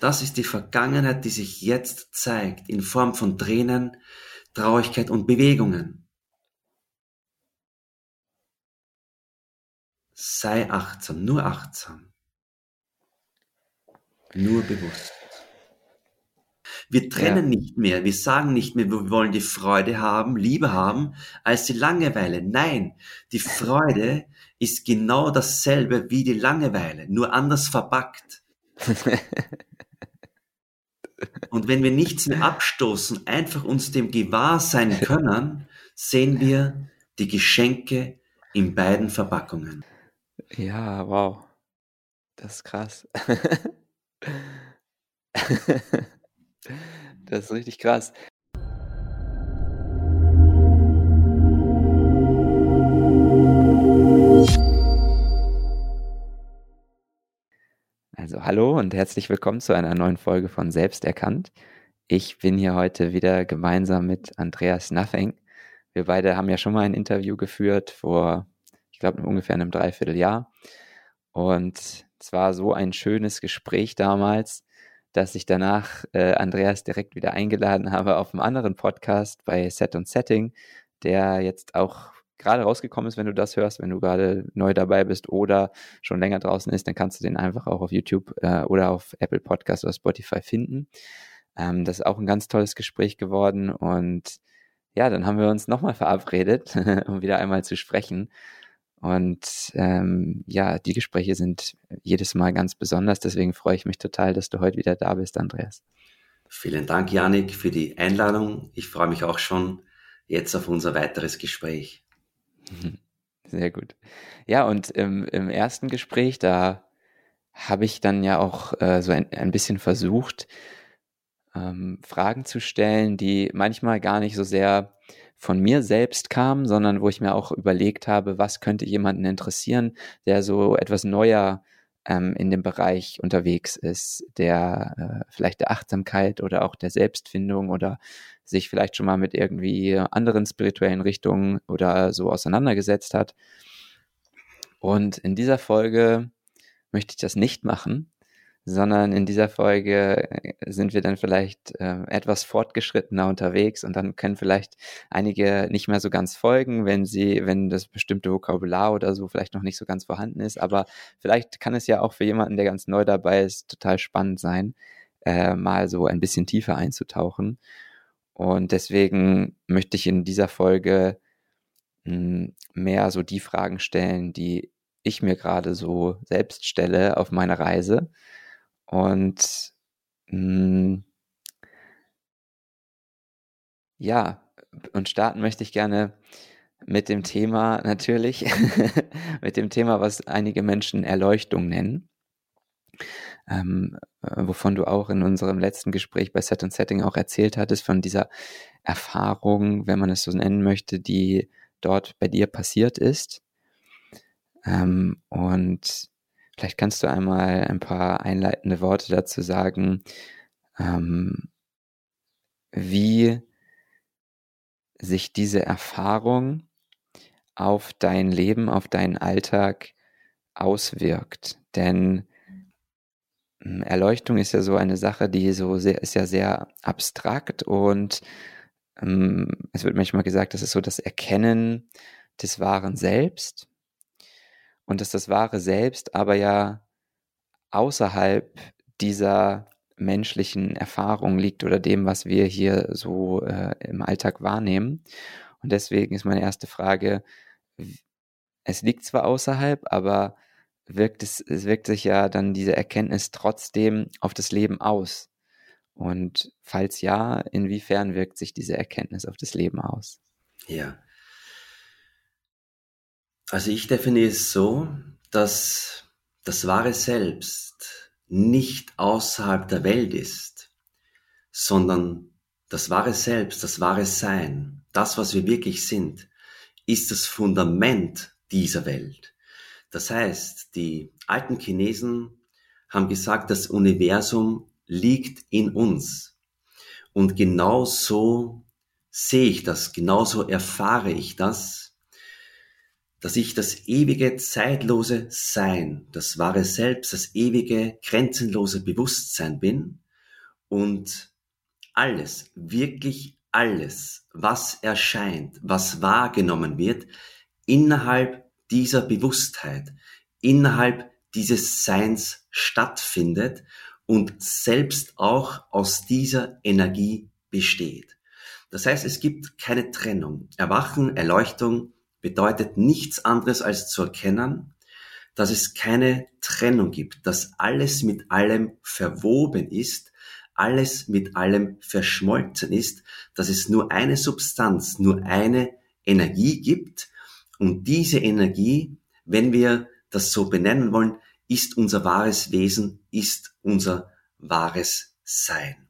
Das ist die Vergangenheit, die sich jetzt zeigt, in Form von Tränen, Traurigkeit und Bewegungen. Sei achtsam, nur achtsam. Nur bewusst. Wir trennen ja. nicht mehr, wir sagen nicht mehr, wir wollen die Freude haben, Liebe haben, als die Langeweile. Nein, die Freude ist genau dasselbe wie die Langeweile, nur anders verpackt. Und wenn wir nichts mehr abstoßen, einfach uns dem gewahr sein können, sehen wir die Geschenke in beiden Verpackungen. Ja, wow. Das ist krass. das ist richtig krass. Also hallo und herzlich willkommen zu einer neuen Folge von Selbsterkannt. Ich bin hier heute wieder gemeinsam mit Andreas Nothing. Wir beide haben ja schon mal ein Interview geführt vor, ich glaube, ungefähr einem Dreivierteljahr. Und es war so ein schönes Gespräch damals, dass ich danach äh, Andreas direkt wieder eingeladen habe auf einem anderen Podcast bei Set und Setting, der jetzt auch gerade rausgekommen ist, wenn du das hörst, wenn du gerade neu dabei bist oder schon länger draußen ist, dann kannst du den einfach auch auf YouTube äh, oder auf Apple Podcast oder Spotify finden. Ähm, das ist auch ein ganz tolles Gespräch geworden und ja, dann haben wir uns nochmal verabredet, um wieder einmal zu sprechen. Und ähm, ja, die Gespräche sind jedes Mal ganz besonders. Deswegen freue ich mich total, dass du heute wieder da bist, Andreas. Vielen Dank, Janik, für die Einladung. Ich freue mich auch schon jetzt auf unser weiteres Gespräch. Sehr gut. Ja, und im, im ersten Gespräch, da habe ich dann ja auch äh, so ein, ein bisschen versucht, ähm, Fragen zu stellen, die manchmal gar nicht so sehr von mir selbst kamen, sondern wo ich mir auch überlegt habe, was könnte jemanden interessieren, der so etwas neuer ähm, in dem Bereich unterwegs ist, der äh, vielleicht der Achtsamkeit oder auch der Selbstfindung oder sich vielleicht schon mal mit irgendwie anderen spirituellen Richtungen oder so auseinandergesetzt hat. Und in dieser Folge möchte ich das nicht machen, sondern in dieser Folge äh, sind wir dann vielleicht äh, etwas fortgeschrittener unterwegs und dann können vielleicht einige nicht mehr so ganz folgen, wenn sie, wenn das bestimmte Vokabular oder so vielleicht noch nicht so ganz vorhanden ist. Aber vielleicht kann es ja auch für jemanden, der ganz neu dabei ist, total spannend sein, äh, mal so ein bisschen tiefer einzutauchen. Und deswegen möchte ich in dieser Folge hm, mehr so die Fragen stellen, die ich mir gerade so selbst stelle auf meiner Reise und mh, hm, ja, und starten möchte ich gerne mit dem Thema natürlich, mit dem Thema, was einige Menschen Erleuchtung nennen. Ähm, äh, wovon du auch in unserem letzten Gespräch bei Set and Setting auch erzählt hattest, von dieser Erfahrung, wenn man es so nennen möchte, die dort bei dir passiert ist. Ähm, und Vielleicht kannst du einmal ein paar einleitende Worte dazu sagen, ähm, wie sich diese Erfahrung auf dein Leben, auf deinen Alltag auswirkt. Denn hm, Erleuchtung ist ja so eine Sache, die so sehr, ist ja sehr abstrakt und ähm, es wird manchmal gesagt, das ist so das Erkennen des wahren Selbst und dass das wahre Selbst aber ja außerhalb dieser menschlichen Erfahrung liegt oder dem, was wir hier so äh, im Alltag wahrnehmen. Und deswegen ist meine erste Frage, es liegt zwar außerhalb, aber wirkt es, es wirkt sich ja dann diese Erkenntnis trotzdem auf das Leben aus. Und falls ja, inwiefern wirkt sich diese Erkenntnis auf das Leben aus? Ja, also ich definiere es so, dass das wahre Selbst nicht außerhalb der Welt ist, sondern das wahre Selbst, das wahre Sein, das, was wir wirklich sind, ist das Fundament dieser Welt. Das heißt, die alten Chinesen haben gesagt, das Universum liegt in uns. Und genau so sehe ich das, genauso erfahre ich das dass ich das ewige, zeitlose Sein, das wahre Selbst, das ewige, grenzenlose Bewusstsein bin und alles, wirklich alles, was erscheint, was wahrgenommen wird, innerhalb dieser Bewusstheit, innerhalb dieses Seins stattfindet und selbst auch aus dieser Energie besteht. Das heißt, es gibt keine Trennung. Erwachen, Erleuchtung bedeutet nichts anderes als zu erkennen, dass es keine Trennung gibt, dass alles mit allem verwoben ist, alles mit allem verschmolzen ist, dass es nur eine Substanz, nur eine Energie gibt und diese Energie, wenn wir das so benennen wollen, ist unser wahres Wesen, ist unser wahres Sein.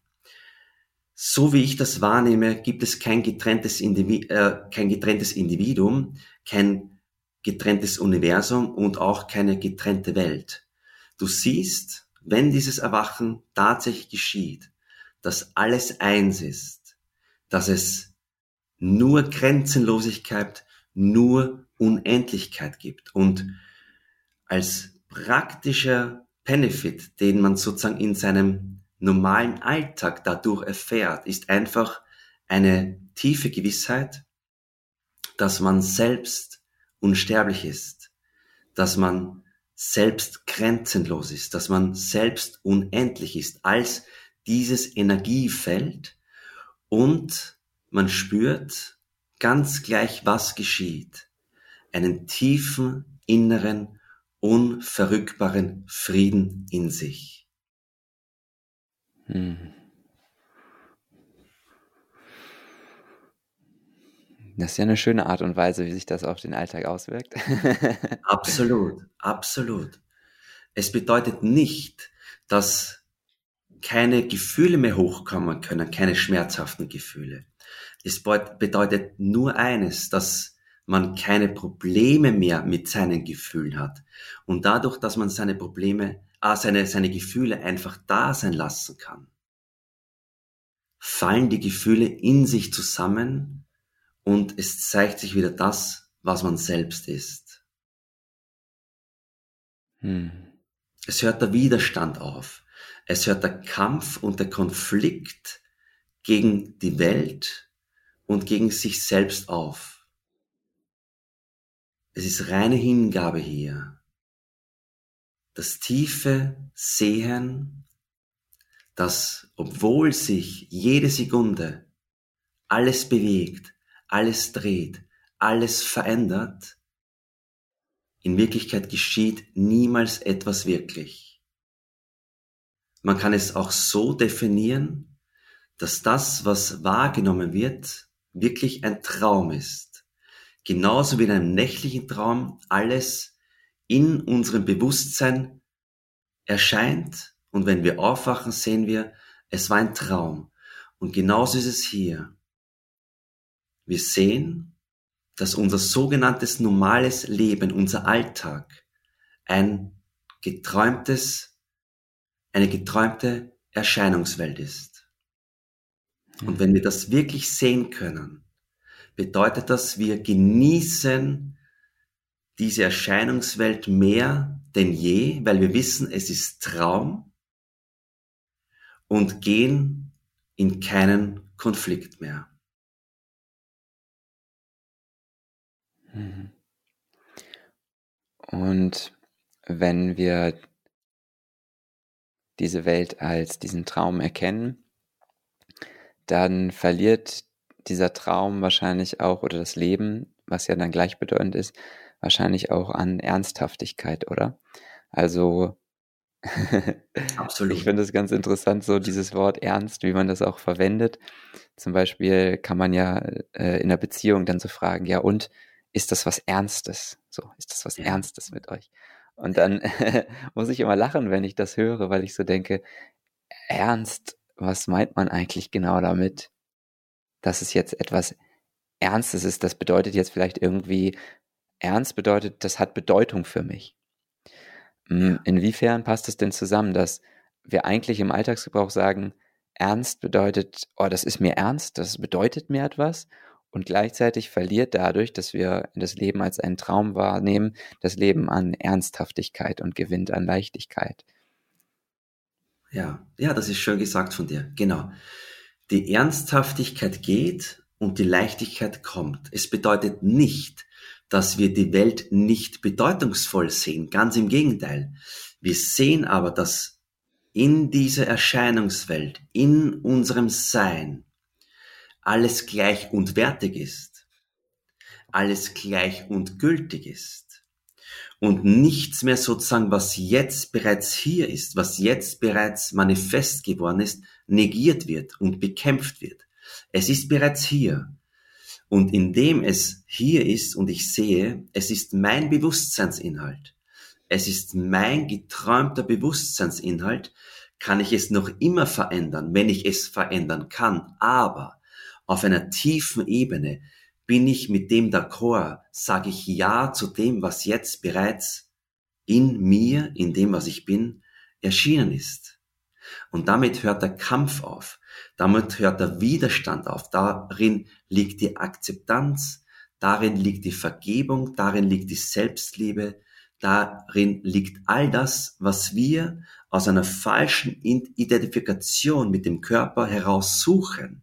So wie ich das wahrnehme, gibt es kein getrenntes, Indivi äh, kein getrenntes Individuum, kein getrenntes Universum und auch keine getrennte Welt. Du siehst, wenn dieses Erwachen tatsächlich geschieht, dass alles eins ist, dass es nur Grenzenlosigkeit, nur Unendlichkeit gibt und als praktischer Benefit, den man sozusagen in seinem normalen Alltag dadurch erfährt, ist einfach eine tiefe Gewissheit, dass man selbst unsterblich ist, dass man selbst grenzenlos ist, dass man selbst unendlich ist als dieses Energiefeld und man spürt ganz gleich, was geschieht, einen tiefen inneren, unverrückbaren Frieden in sich. Hm. Das ist ja eine schöne Art und Weise, wie sich das auf den Alltag auswirkt. absolut, absolut. Es bedeutet nicht, dass keine Gefühle mehr hochkommen können, keine schmerzhaften Gefühle. Es bedeutet nur eines, dass man keine Probleme mehr mit seinen Gefühlen hat. Und dadurch, dass man seine Probleme seine, seine Gefühle einfach da sein lassen kann, fallen die Gefühle in sich zusammen und es zeigt sich wieder das, was man selbst ist. Hm. Es hört der Widerstand auf. Es hört der Kampf und der Konflikt gegen die Welt und gegen sich selbst auf. Es ist reine Hingabe hier das tiefe Sehen, dass obwohl sich jede Sekunde alles bewegt, alles dreht, alles verändert, in Wirklichkeit geschieht niemals etwas wirklich. Man kann es auch so definieren, dass das, was wahrgenommen wird, wirklich ein Traum ist. Genauso wie in einem nächtlichen Traum alles in unserem Bewusstsein erscheint und wenn wir aufwachen, sehen wir, es war ein Traum. Und genauso ist es hier. Wir sehen, dass unser sogenanntes normales Leben, unser Alltag, ein geträumtes, eine geträumte Erscheinungswelt ist. Und wenn wir das wirklich sehen können, bedeutet das, wir genießen diese Erscheinungswelt mehr denn je, weil wir wissen, es ist Traum und gehen in keinen Konflikt mehr. Mhm. Und wenn wir diese Welt als diesen Traum erkennen, dann verliert dieser Traum wahrscheinlich auch oder das Leben, was ja dann gleichbedeutend ist, wahrscheinlich auch an Ernsthaftigkeit, oder? Also Absolut. ich finde es ganz interessant, so dieses Wort ernst, wie man das auch verwendet. Zum Beispiel kann man ja äh, in einer Beziehung dann so fragen, ja und ist das was Ernstes? So, ist das was ja. Ernstes mit euch? Und dann muss ich immer lachen, wenn ich das höre, weil ich so denke, ernst, was meint man eigentlich genau damit? Dass es jetzt etwas Ernstes ist, das bedeutet jetzt vielleicht irgendwie ernst bedeutet, das hat Bedeutung für mich. Hm. Inwiefern passt es denn zusammen, dass wir eigentlich im Alltagsgebrauch sagen, ernst bedeutet, oh, das ist mir ernst, das bedeutet mir etwas, Und gleichzeitig verliert dadurch, dass wir das Leben als einen Traum wahrnehmen, das Leben an Ernsthaftigkeit und gewinnt an Leichtigkeit. Ja, ja, das ist schön gesagt von dir. Genau. Die Ernsthaftigkeit geht und die Leichtigkeit kommt. Es bedeutet nicht, dass wir die Welt nicht bedeutungsvoll sehen. Ganz im Gegenteil. Wir sehen aber, dass in dieser Erscheinungswelt, in unserem Sein, alles gleich und wertig ist, alles gleich und gültig ist und nichts mehr sozusagen, was jetzt bereits hier ist, was jetzt bereits manifest geworden ist, negiert wird und bekämpft wird. Es ist bereits hier. Und indem es hier ist und ich sehe, es ist mein Bewusstseinsinhalt, es ist mein geträumter Bewusstseinsinhalt, kann ich es noch immer verändern, wenn ich es verändern kann. Aber auf einer tiefen Ebene bin ich mit dem d'accord, sage ich Ja zu dem, was jetzt bereits in mir, in dem, was ich bin, erschienen ist. Und damit hört der Kampf auf, damit hört der Widerstand auf, darin liegt die Akzeptanz, darin liegt die Vergebung, darin liegt die Selbstliebe, darin liegt all das, was wir aus einer falschen Identifikation mit dem Körper heraus suchen.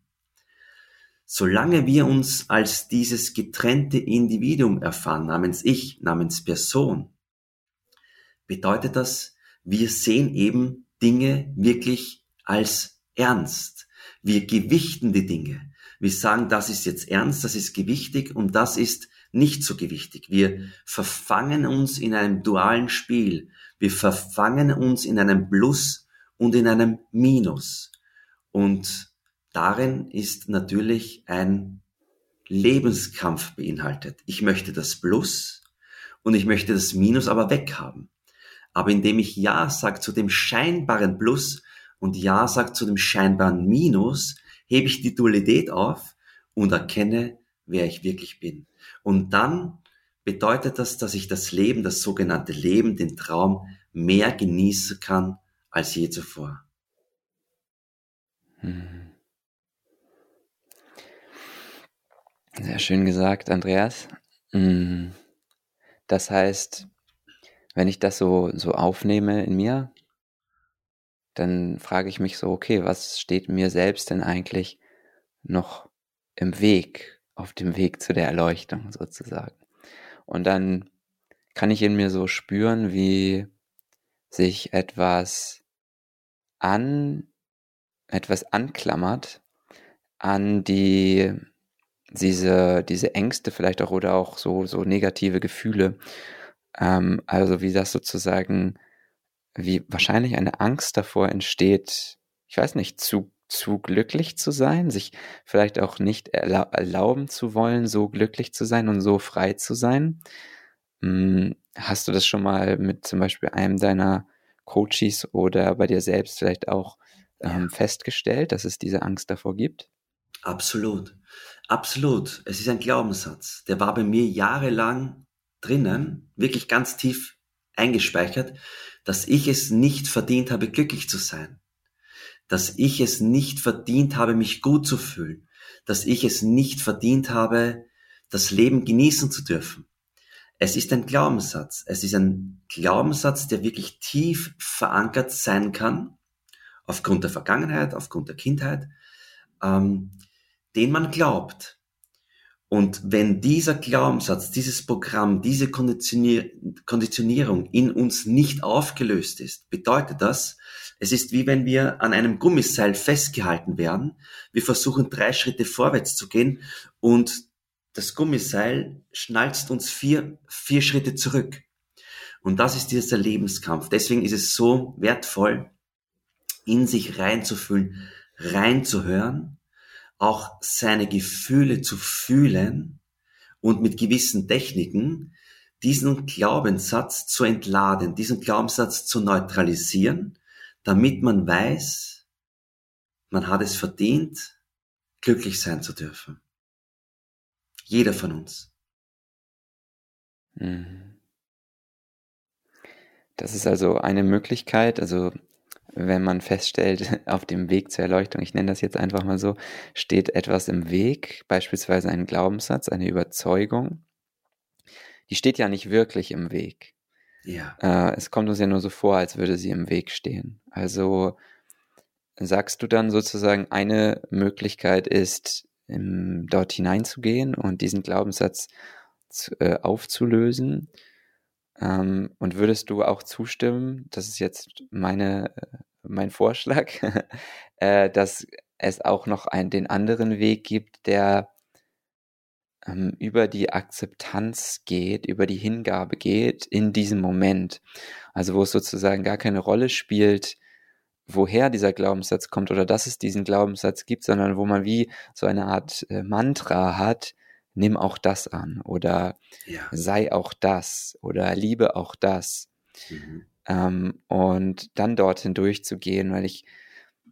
Solange wir uns als dieses getrennte Individuum erfahren, namens Ich, namens Person, bedeutet das, wir sehen eben Dinge wirklich als ernst. Wir gewichten die Dinge. Wir sagen, das ist jetzt ernst, das ist gewichtig und das ist nicht so gewichtig. Wir verfangen uns in einem dualen Spiel. Wir verfangen uns in einem Plus und in einem Minus. Und darin ist natürlich ein Lebenskampf beinhaltet. Ich möchte das Plus und ich möchte das Minus aber weghaben. Aber indem ich Ja sage zu dem scheinbaren Plus und Ja sage zu dem scheinbaren Minus, hebe ich die Dualität auf und erkenne, wer ich wirklich bin. Und dann bedeutet das, dass ich das Leben, das sogenannte Leben, den Traum mehr genießen kann als je zuvor. Hm. Sehr schön gesagt, Andreas. Mm. Das heißt, wenn ich das so, so aufnehme in mir, dann frage ich mich so, okay, was steht mir selbst denn eigentlich noch im Weg, auf dem Weg zu der Erleuchtung sozusagen? Und dann kann ich in mir so spüren, wie sich etwas an, etwas anklammert an die diese, diese Ängste vielleicht auch oder auch so, so negative Gefühle. Ähm, also wie das sozusagen, wie wahrscheinlich eine Angst davor entsteht, ich weiß nicht, zu, zu glücklich zu sein, sich vielleicht auch nicht erla erlauben zu wollen, so glücklich zu sein und so frei zu sein. Hm, hast du das schon mal mit zum Beispiel einem deiner Coaches oder bei dir selbst vielleicht auch ähm, festgestellt, dass es diese Angst davor gibt? Absolut. Absolut. Es ist ein Glaubenssatz. Der war bei mir jahrelang drinnen, wirklich ganz tief eingespeichert, dass ich es nicht verdient habe, glücklich zu sein. Dass ich es nicht verdient habe, mich gut zu fühlen. Dass ich es nicht verdient habe, das Leben genießen zu dürfen. Es ist ein Glaubenssatz. Es ist ein Glaubenssatz, der wirklich tief verankert sein kann, aufgrund der Vergangenheit, aufgrund der Kindheit. Ähm, den man glaubt. Und wenn dieser Glaubenssatz, dieses Programm, diese Konditionier Konditionierung in uns nicht aufgelöst ist, bedeutet das, es ist wie wenn wir an einem Gummiseil festgehalten werden. Wir versuchen drei Schritte vorwärts zu gehen und das Gummiseil schnalzt uns vier, vier Schritte zurück. Und das ist dieser Lebenskampf. Deswegen ist es so wertvoll, in sich reinzufühlen, reinzuhören auch seine Gefühle zu fühlen und mit gewissen Techniken diesen Glaubenssatz zu entladen, diesen Glaubenssatz zu neutralisieren, damit man weiß, man hat es verdient, glücklich sein zu dürfen. Jeder von uns. Mhm. Das ist also eine Möglichkeit, also wenn man feststellt, auf dem Weg zur Erleuchtung, ich nenne das jetzt einfach mal so, steht etwas im Weg, beispielsweise ein Glaubenssatz, eine Überzeugung, die steht ja nicht wirklich im Weg. Ja. Äh, es kommt uns ja nur so vor, als würde sie im Weg stehen. Also sagst du dann sozusagen, eine Möglichkeit ist, im, dort hineinzugehen und diesen Glaubenssatz zu, äh, aufzulösen. Ähm, und würdest du auch zustimmen, das ist jetzt meine, äh, mein Vorschlag, äh, dass es auch noch einen, den anderen Weg gibt, der ähm, über die Akzeptanz geht, über die Hingabe geht in diesem Moment. Also wo es sozusagen gar keine Rolle spielt, woher dieser Glaubenssatz kommt oder dass es diesen Glaubenssatz gibt, sondern wo man wie so eine Art äh, Mantra hat, nimm auch das an oder ja. sei auch das oder liebe auch das. Mhm. Ähm, und dann dorthin durchzugehen, weil ich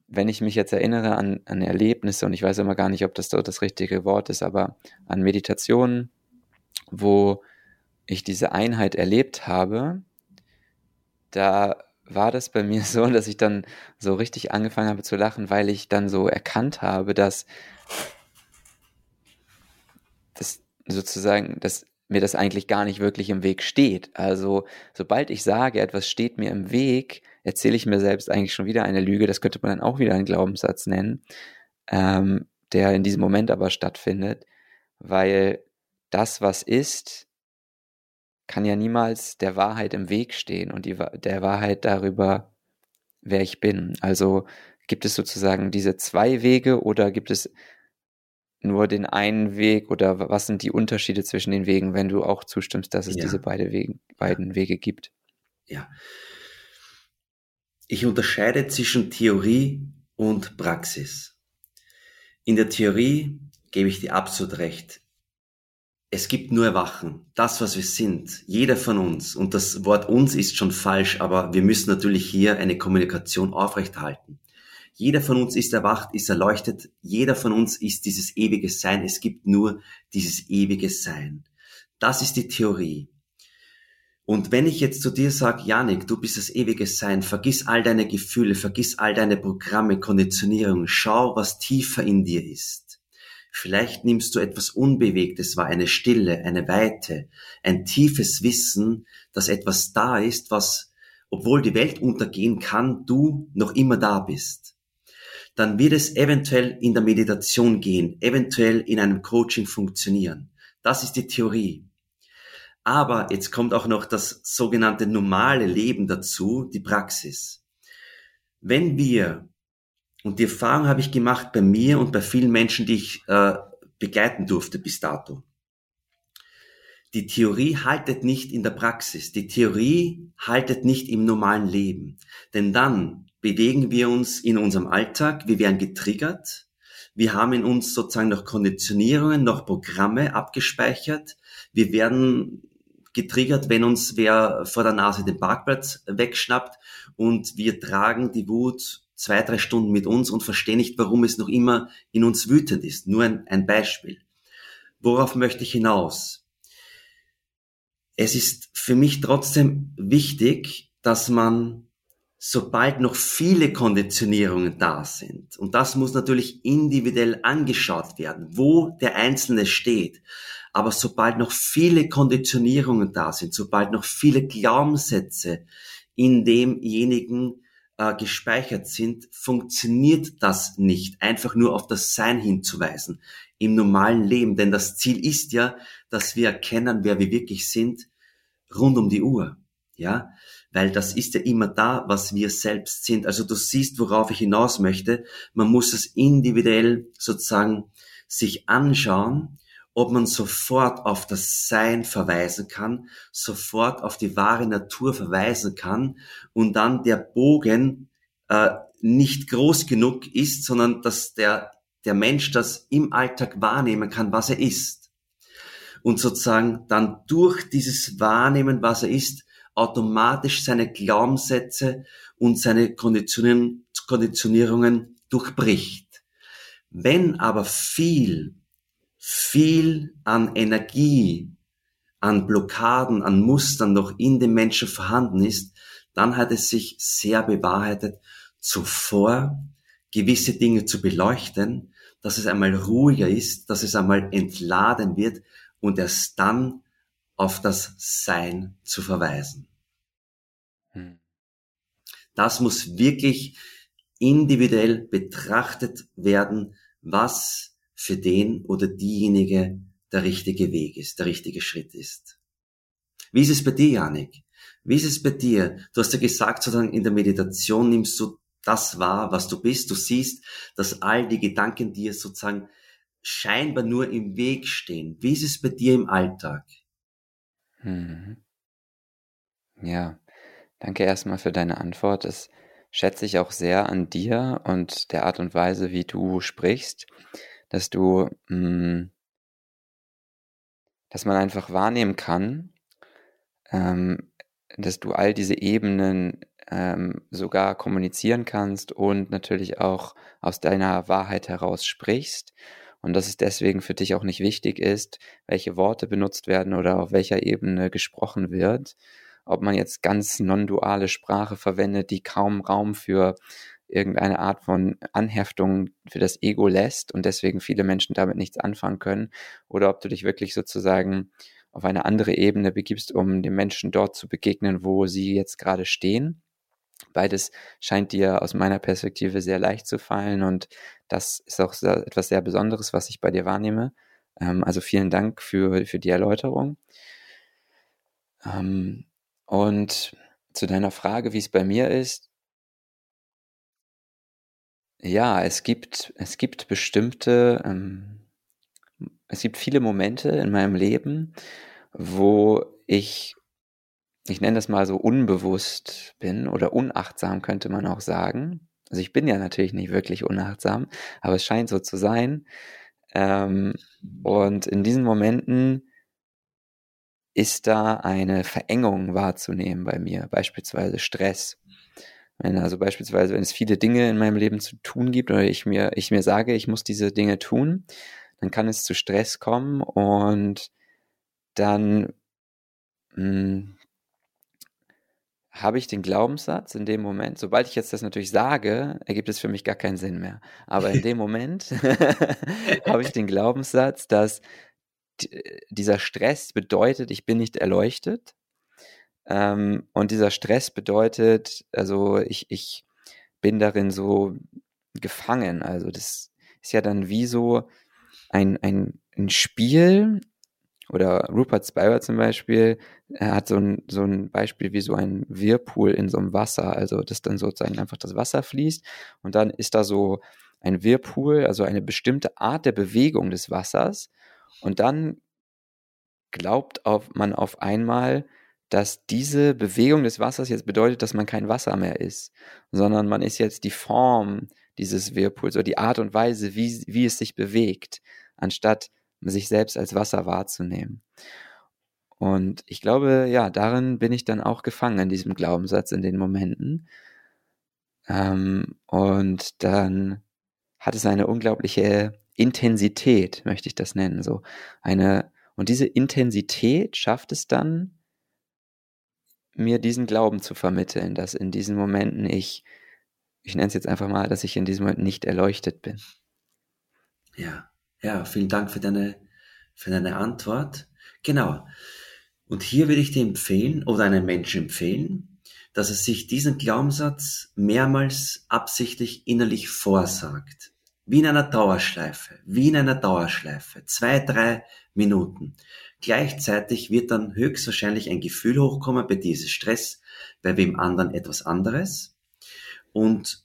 wenn ich mich jetzt erinnere an, an Erlebnisse, und ich weiß immer gar nicht, ob das dort das richtige Wort ist, aber an Meditationen, wo ich diese Einheit erlebt habe, da war das bei mir so, dass ich dann so richtig angefangen habe zu lachen, weil ich dann so erkannt habe, dass das sozusagen, dass mir das eigentlich gar nicht wirklich im Weg steht. Also sobald ich sage, etwas steht mir im Weg, erzähle ich mir selbst eigentlich schon wieder eine Lüge. Das könnte man dann auch wieder einen Glaubenssatz nennen, ähm, der in diesem Moment aber stattfindet, weil das, was ist, kann ja niemals der Wahrheit im Weg stehen und die, der Wahrheit darüber, wer ich bin. Also gibt es sozusagen diese zwei Wege oder gibt es nur den einen Weg oder was sind die Unterschiede zwischen den Wegen, wenn du auch zustimmst, dass es ja. diese beide Wege, beiden Wege gibt? Ja. Ich unterscheide zwischen Theorie und Praxis. In der Theorie gebe ich dir absolut recht. Es gibt nur Erwachen. Das, was wir sind. Jeder von uns. Und das Wort uns ist schon falsch, aber wir müssen natürlich hier eine Kommunikation aufrechthalten. Jeder von uns ist erwacht, ist erleuchtet. Jeder von uns ist dieses ewige Sein. Es gibt nur dieses ewige Sein. Das ist die Theorie. Und wenn ich jetzt zu dir sage, Janik, du bist das ewige Sein, vergiss all deine Gefühle, vergiss all deine Programme, Konditionierungen, schau, was tiefer in dir ist. Vielleicht nimmst du etwas Unbewegtes wahr, eine Stille, eine Weite, ein tiefes Wissen, dass etwas da ist, was, obwohl die Welt untergehen kann, du noch immer da bist. Dann wird es eventuell in der Meditation gehen, eventuell in einem Coaching funktionieren. Das ist die Theorie. Aber jetzt kommt auch noch das sogenannte normale Leben dazu, die Praxis. Wenn wir, und die Erfahrung habe ich gemacht bei mir und bei vielen Menschen, die ich äh, begleiten durfte bis dato, die Theorie haltet nicht in der Praxis, die Theorie haltet nicht im normalen Leben. Denn dann bewegen wir uns in unserem Alltag, wir werden getriggert, wir haben in uns sozusagen noch Konditionierungen, noch Programme abgespeichert, wir werden getriggert, wenn uns wer vor der Nase den Parkplatz wegschnappt und wir tragen die Wut zwei, drei Stunden mit uns und verstehen nicht, warum es noch immer in uns wütend ist. Nur ein, ein Beispiel. Worauf möchte ich hinaus? Es ist für mich trotzdem wichtig, dass man, sobald noch viele Konditionierungen da sind, und das muss natürlich individuell angeschaut werden, wo der Einzelne steht, aber sobald noch viele Konditionierungen da sind, sobald noch viele Glaubenssätze in demjenigen äh, gespeichert sind, funktioniert das nicht, einfach nur auf das Sein hinzuweisen im normalen Leben. Denn das Ziel ist ja, dass wir erkennen, wer wir wirklich sind, rund um die Uhr. Ja, weil das ist ja immer da, was wir selbst sind. Also du siehst, worauf ich hinaus möchte. Man muss es individuell sozusagen sich anschauen ob man sofort auf das Sein verweisen kann, sofort auf die wahre Natur verweisen kann und dann der Bogen äh, nicht groß genug ist, sondern dass der, der Mensch das im Alltag wahrnehmen kann, was er ist. Und sozusagen dann durch dieses Wahrnehmen, was er ist, automatisch seine Glaubenssätze und seine Konditionierungen, Konditionierungen durchbricht. Wenn aber viel viel an Energie, an Blockaden, an Mustern noch in dem Menschen vorhanden ist, dann hat es sich sehr bewahrheitet, zuvor gewisse Dinge zu beleuchten, dass es einmal ruhiger ist, dass es einmal entladen wird und erst dann auf das Sein zu verweisen. Hm. Das muss wirklich individuell betrachtet werden, was für den oder diejenige der richtige Weg ist, der richtige Schritt ist. Wie ist es bei dir, Janik? Wie ist es bei dir? Du hast ja gesagt, sozusagen in der Meditation nimmst du das wahr, was du bist. Du siehst, dass all die Gedanken dir sozusagen scheinbar nur im Weg stehen. Wie ist es bei dir im Alltag? Mhm. Ja, danke erstmal für deine Antwort. Das schätze ich auch sehr an dir und der Art und Weise, wie du sprichst, dass du, mh, hm, dass man einfach wahrnehmen kann, ähm, dass du all diese Ebenen ähm, sogar kommunizieren kannst und natürlich auch aus deiner Wahrheit heraus sprichst und dass es deswegen für dich auch nicht wichtig ist, welche Worte benutzt werden oder auf welcher Ebene gesprochen wird, ob man jetzt ganz non-duale Sprache verwendet, die kaum Raum für irgendeine Art von Anheftung für das Ego lässt und deswegen viele Menschen damit nichts anfangen können, oder ob du dich wirklich sozusagen auf eine andere Ebene begibst, um den Menschen dort zu begegnen, wo sie jetzt gerade stehen. Beides scheint dir aus meiner Perspektive sehr leicht zu fallen und das ist auch etwas sehr Besonderes, was ich bei dir wahrnehme. Ähm, also vielen Dank für, für die Erläuterung. Ähm, und zu deiner Frage, wie es bei mir ist. Ja, es gibt, es gibt bestimmte, ähm, es gibt viele Momente in meinem Leben, wo ich ich nenne das mal so unbewusst bin oder unachtsam könnte man auch sagen. Also ich bin ja natürlich nicht wirklich unachtsam, aber es scheint so zu sein. Ähm, und in diesen Momenten ist da eine Verengung wahrzunehmen bei mir, beispielsweise Stress. Wenn also beispielsweise, wenn es viele Dinge in meinem Leben zu tun gibt oder ich mir, ich mir sage, ich muss diese Dinge tun, dann kann es zu Stress kommen und dann mh, hm, habe ich den Glaubenssatz in dem Moment, sobald ich jetzt das natürlich sage, ergibt es für mich gar keinen Sinn mehr. Aber in dem Moment habe ich den Glaubenssatz, dass dieser Stress bedeutet, ich bin nicht erleuchtet. Ähm, und dieser Stress bedeutet, also ich, ich bin darin so gefangen. Also das ist ja dann wie so ein, ein, ein Spiel, oder Rupert Spira zum Beispiel, er hat so ein, so ein Beispiel wie so ein Whirlpool in so einem Wasser, also dass dann sozusagen einfach das Wasser fließt und dann ist da so ein Whirlpool, also eine bestimmte Art der Bewegung des Wassers und dann glaubt auf, man auf einmal, dass diese Bewegung des Wassers jetzt bedeutet, dass man kein Wasser mehr ist, sondern man ist jetzt die Form dieses Whirlpools oder die Art und Weise, wie, wie es sich bewegt, anstatt sich selbst als Wasser wahrzunehmen. Und ich glaube, ja, darin bin ich dann auch gefangen in diesem Glaubenssatz in den Momenten. Ähm, und dann hat es eine unglaubliche Intensität, möchte ich das nennen, so eine, und diese Intensität schafft es dann, mir diesen Glauben zu vermitteln, dass in diesen Momenten ich, ich nenne es jetzt einfach mal, dass ich in diesem Moment nicht erleuchtet bin. Ja. Ja, vielen Dank für deine, für deine Antwort. Genau. Und hier würde ich dir empfehlen oder einem Menschen empfehlen, dass er sich diesen Glaubenssatz mehrmals absichtlich innerlich vorsagt. Wie in einer Dauerschleife, wie in einer Dauerschleife, zwei, drei Minuten. Gleichzeitig wird dann höchstwahrscheinlich ein Gefühl hochkommen bei diesem Stress, bei wem anderen etwas anderes. Und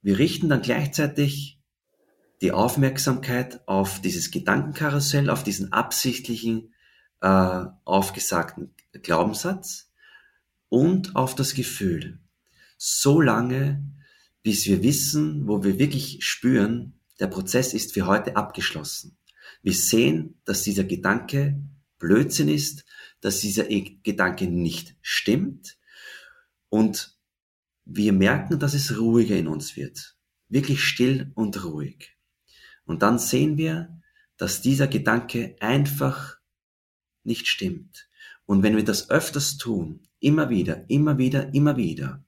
wir richten dann gleichzeitig die Aufmerksamkeit auf dieses Gedankenkarussell, auf diesen absichtlichen, äh, aufgesagten Glaubenssatz und auf das Gefühl. So lange, bis wir wissen, wo wir wirklich spüren, der Prozess ist für heute abgeschlossen. Wir sehen, dass dieser Gedanke Blödsinn ist, dass dieser e- Gedanke nicht stimmt und wir merken, dass es ruhiger in uns wird. Wirklich still und ruhig. Und dann sehen wir, dass dieser Gedanke einfach nicht stimmt. Und wenn wir das öfters tun, immer wieder, immer wieder, immer wieder,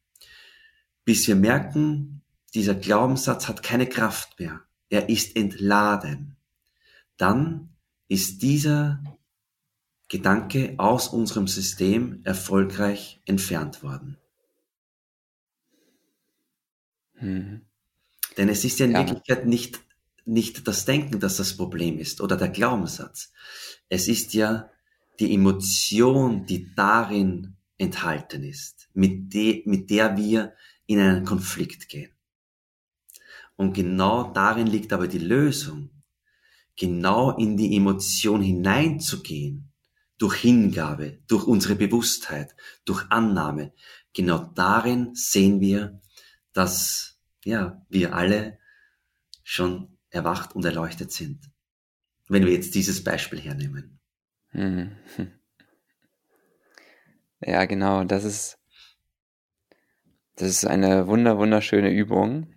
bis wir merken, dieser Glaubenssatz hat keine Kraft mehr, er ist entladen, dann ist dieser Gedanke aus unserem System erfolgreich entfernt worden. Mhm. Denn es ist ja in ja. Wirklichkeit nicht, nicht das Denken, das das Problem ist oder der Glaubenssatz. Es ist ja die Emotion, die darin enthalten ist, mit, de, mit der wir in einen Konflikt gehen. Und genau darin liegt aber die Lösung, genau in die Emotion hineinzugehen, durch Hingabe, durch unsere Bewusstheit, durch Annahme. Genau darin sehen wir, dass ja, wir alle schon erwacht und erleuchtet sind. Wenn wir jetzt dieses Beispiel hernehmen. Mhm. Ja, genau, das ist, das ist eine wunder, wunderschöne Übung.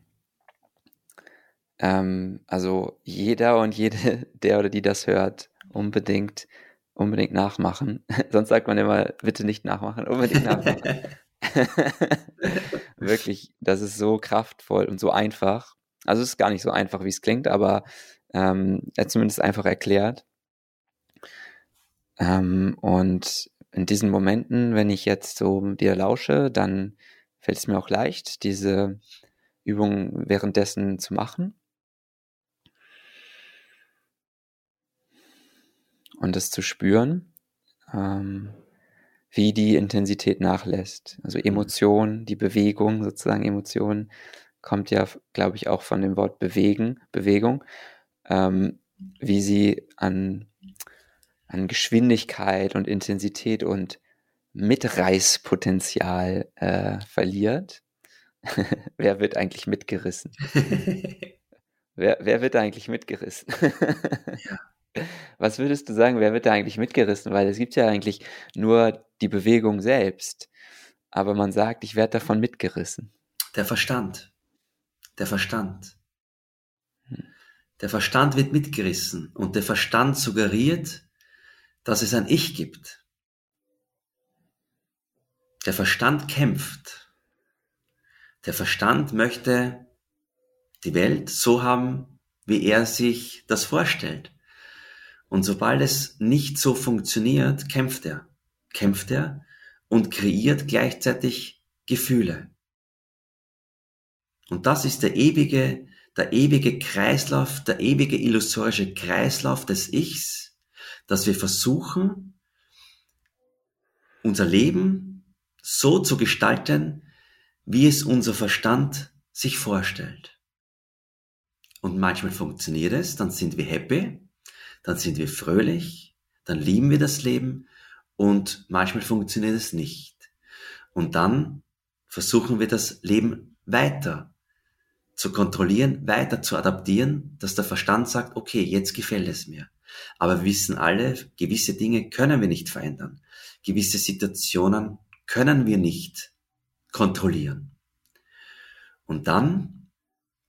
Ähm, also jeder und jede, der oder die das hört, unbedingt, unbedingt nachmachen. Sonst sagt man immer, bitte nicht nachmachen, unbedingt nachmachen. Wirklich, das ist so kraftvoll und so einfach. Also es ist gar nicht so einfach, wie es klingt, aber ähm, zumindest einfach erklärt. Ähm, und in diesen Momenten, wenn ich jetzt so dir lausche, dann fällt es mir auch leicht, diese Übung währenddessen zu machen. Und das zu spüren. Ähm, wie die Intensität nachlässt. Also mhm. Emotion, die Bewegung, sozusagen Emotion, kommt ja, glaube ich, auch von dem Wort bewegen, Bewegung, ähm, wie sie an, an Geschwindigkeit und Intensität und Mitreißpotenzial äh, verliert. wer wird eigentlich mitgerissen? wer, wer wird eigentlich mitgerissen? ja. Was würdest du sagen, wer wird da eigentlich mitgerissen? Weil es gibt ja eigentlich nur die Bewegung selbst. Aber man sagt, ich werde davon mitgerissen. Der Verstand. Der Verstand. Hm. Der Verstand wird mitgerissen und der Verstand suggeriert, dass es ein Ich gibt. Der Verstand kämpft. Der Verstand möchte die Welt so haben, wie er sich das vorstellt. Und sobald es nicht so funktioniert, kämpft er. Kämpft er und kreiert gleichzeitig Gefühle. Und das ist der ewige, der ewige Kreislauf, der ewige illusorische Kreislauf des Ichs, dass wir versuchen, unser Leben so zu gestalten, wie es unser Verstand sich vorstellt. Und manchmal funktioniert es, dann sind wir happy, dann sind wir fröhlich, dann lieben wir das Leben und manchmal funktioniert es nicht. Und dann versuchen wir das Leben weiter zu kontrollieren, weiter zu adaptieren, dass der Verstand sagt, okay, jetzt gefällt es mir. Aber wir wissen alle, gewisse Dinge können wir nicht verändern. Gewisse Situationen können wir nicht kontrollieren. Und dann,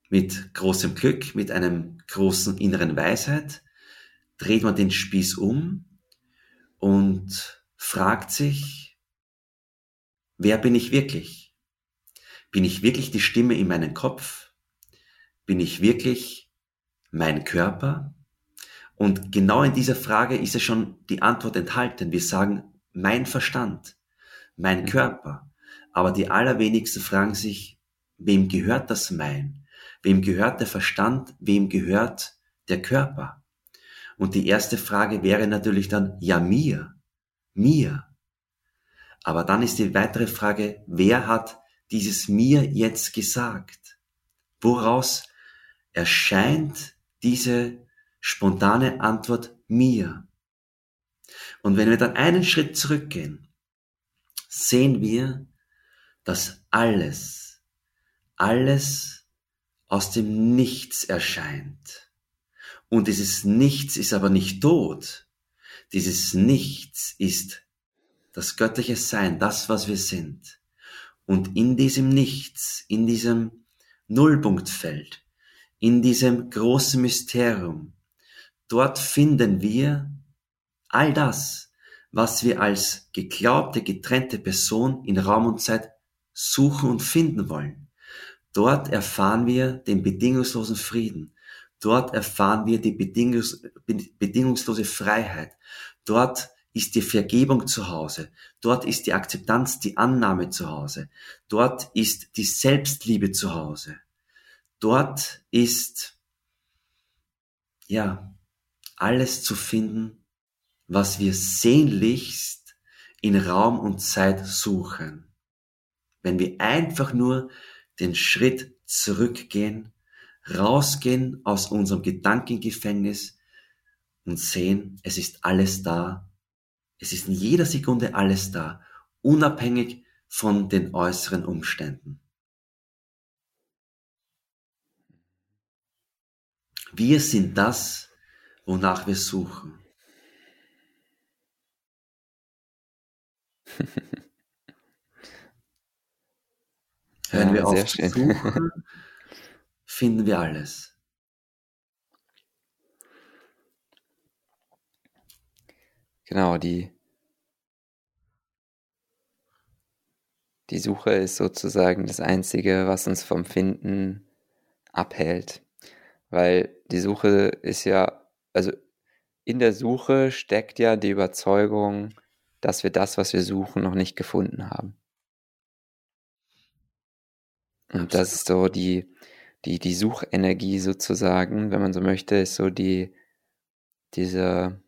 mit großem Glück, mit einem großen inneren Weisheit, dreht man den Spieß um und fragt sich, wer bin ich wirklich? Bin ich wirklich die Stimme in meinem Kopf? Bin ich wirklich mein Körper? Und genau in dieser Frage ist ja schon die Antwort enthalten. Wir sagen, mein Verstand, mein mhm. Körper. Aber die allerwenigsten fragen sich, wem gehört das mein? Wem gehört der Verstand? Wem gehört der Körper? Und die erste Frage wäre natürlich dann, ja mir, mir. Aber dann ist die weitere Frage, wer hat dieses mir jetzt gesagt? Woraus erscheint diese spontane Antwort mir? Und wenn wir dann einen Schritt zurückgehen, sehen wir, dass alles, alles aus dem Nichts erscheint. Und dieses Nichts ist aber nicht tot. Dieses Nichts ist das göttliche Sein, das, was wir sind. Und in diesem Nichts, in diesem Nullpunktfeld, in diesem großen Mysterium, dort finden wir all das, was wir als geglaubte, getrennte Person in Raum und Zeit suchen und finden wollen. Dort erfahren wir den bedingungslosen Frieden. Dort erfahren wir die bedingungs bedingungslose Freiheit. Dort ist die Vergebung zu Hause. Dort ist die Akzeptanz, die Annahme zu Hause. Dort ist die Selbstliebe zu Hause. Dort ist, ja, alles zu finden, was wir sehnlichst in Raum und Zeit suchen. Wenn wir einfach nur den Schritt zurückgehen, rausgehen aus unserem Gedankengefängnis und sehen, es ist alles da. Es ist in jeder Sekunde alles da, unabhängig von den äußeren Umständen. Wir sind das, wonach wir suchen. Hören ja, wir auf zu suchen, finden wir alles. Genau, die, die Suche ist sozusagen das Einzige, was uns vom Finden abhält. Weil die Suche ist ja, also in der Suche steckt ja die Überzeugung, dass wir das, was wir suchen, noch nicht gefunden haben. Und das ist so die, die, die Suchenergie sozusagen, wenn man so möchte, ist so die, diese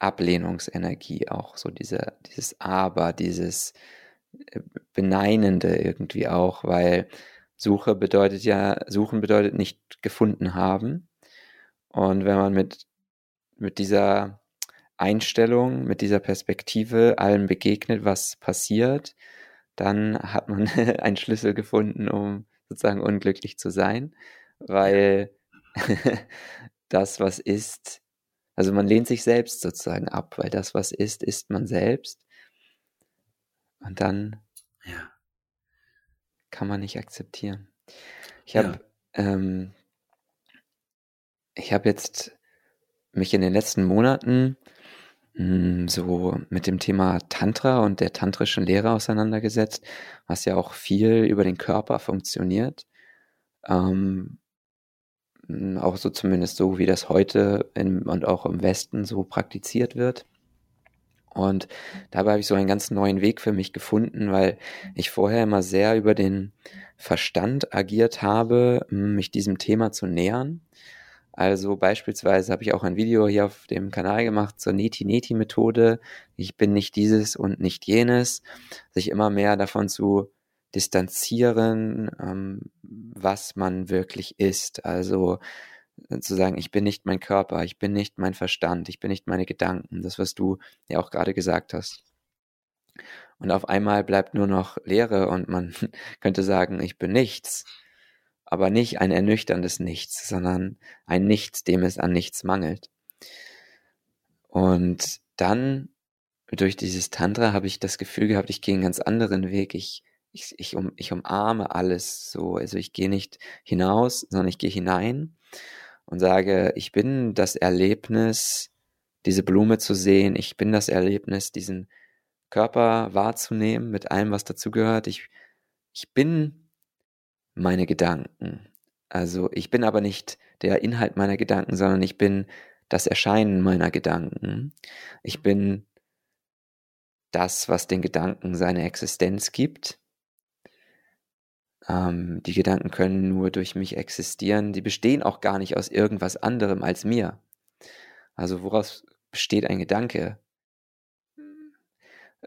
Ablehnungsenergie auch, so diese, dieses Aber, dieses äh, Beneinende irgendwie auch, weil Suche bedeutet ja, suchen bedeutet nicht gefunden haben. Und wenn man mit, mit dieser Einstellung, mit dieser Perspektive allem begegnet, was passiert, dann hat man einen Schlüssel gefunden, um sozusagen unglücklich zu sein, weil das, was ist, also man lehnt sich selbst sozusagen ab, weil das, was ist, ist man selbst. Und dann ja. Kann man nicht akzeptieren. Ich habe ja. ähm, ich habe jetzt mich in den letzten Monaten hm, so mit dem Thema Tantra und der tantrischen Lehre auseinandergesetzt, was ja auch viel über den Körper funktioniert. Ähm, hm, auch so zumindest so, wie das heute in, und auch im Westen so praktiziert wird. Und dabei habe ich so einen ganz neuen Weg für mich gefunden, weil ich vorher immer sehr über den Verstand agiert habe, mich diesem Thema zu nähern. Also beispielsweise habe ich auch ein Video hier auf dem Kanal gemacht zur Neti-Neti-Methode. Ich bin nicht dieses und nicht jenes. Sich immer mehr davon zu distanzieren, ähm, was man wirklich ist. Also zu sagen, ich bin nicht mein Körper, ich bin nicht mein Verstand, ich bin nicht meine Gedanken. Das, was du ja auch gerade gesagt hast. Und auf einmal bleibt nur noch Leere und man könnte sagen, ich bin nichts aber nicht ein ernüchterndes Nichts, sondern ein Nichts, dem es an nichts mangelt. Und dann durch dieses Tantra habe ich das Gefühl gehabt, ich gehe einen ganz anderen Weg. Ich, ich, ich, um, ich umarme alles so. Also ich gehe nicht hinaus, sondern ich gehe hinein und sage, ich bin das Erlebnis, diese Blume zu sehen. Ich bin das Erlebnis, diesen Körper wahrzunehmen mit allem, was dazugehört. Ich, ich bin meine Gedanken. Also ich bin aber nicht der Inhalt meiner Gedanken, sondern ich bin das Erscheinen meiner Gedanken. Ich bin das, was den Gedanken seine Existenz gibt. Ähm, die Gedanken können nur durch mich existieren. Die bestehen auch gar nicht aus irgendwas anderem als mir. Also woraus besteht ein Gedanke?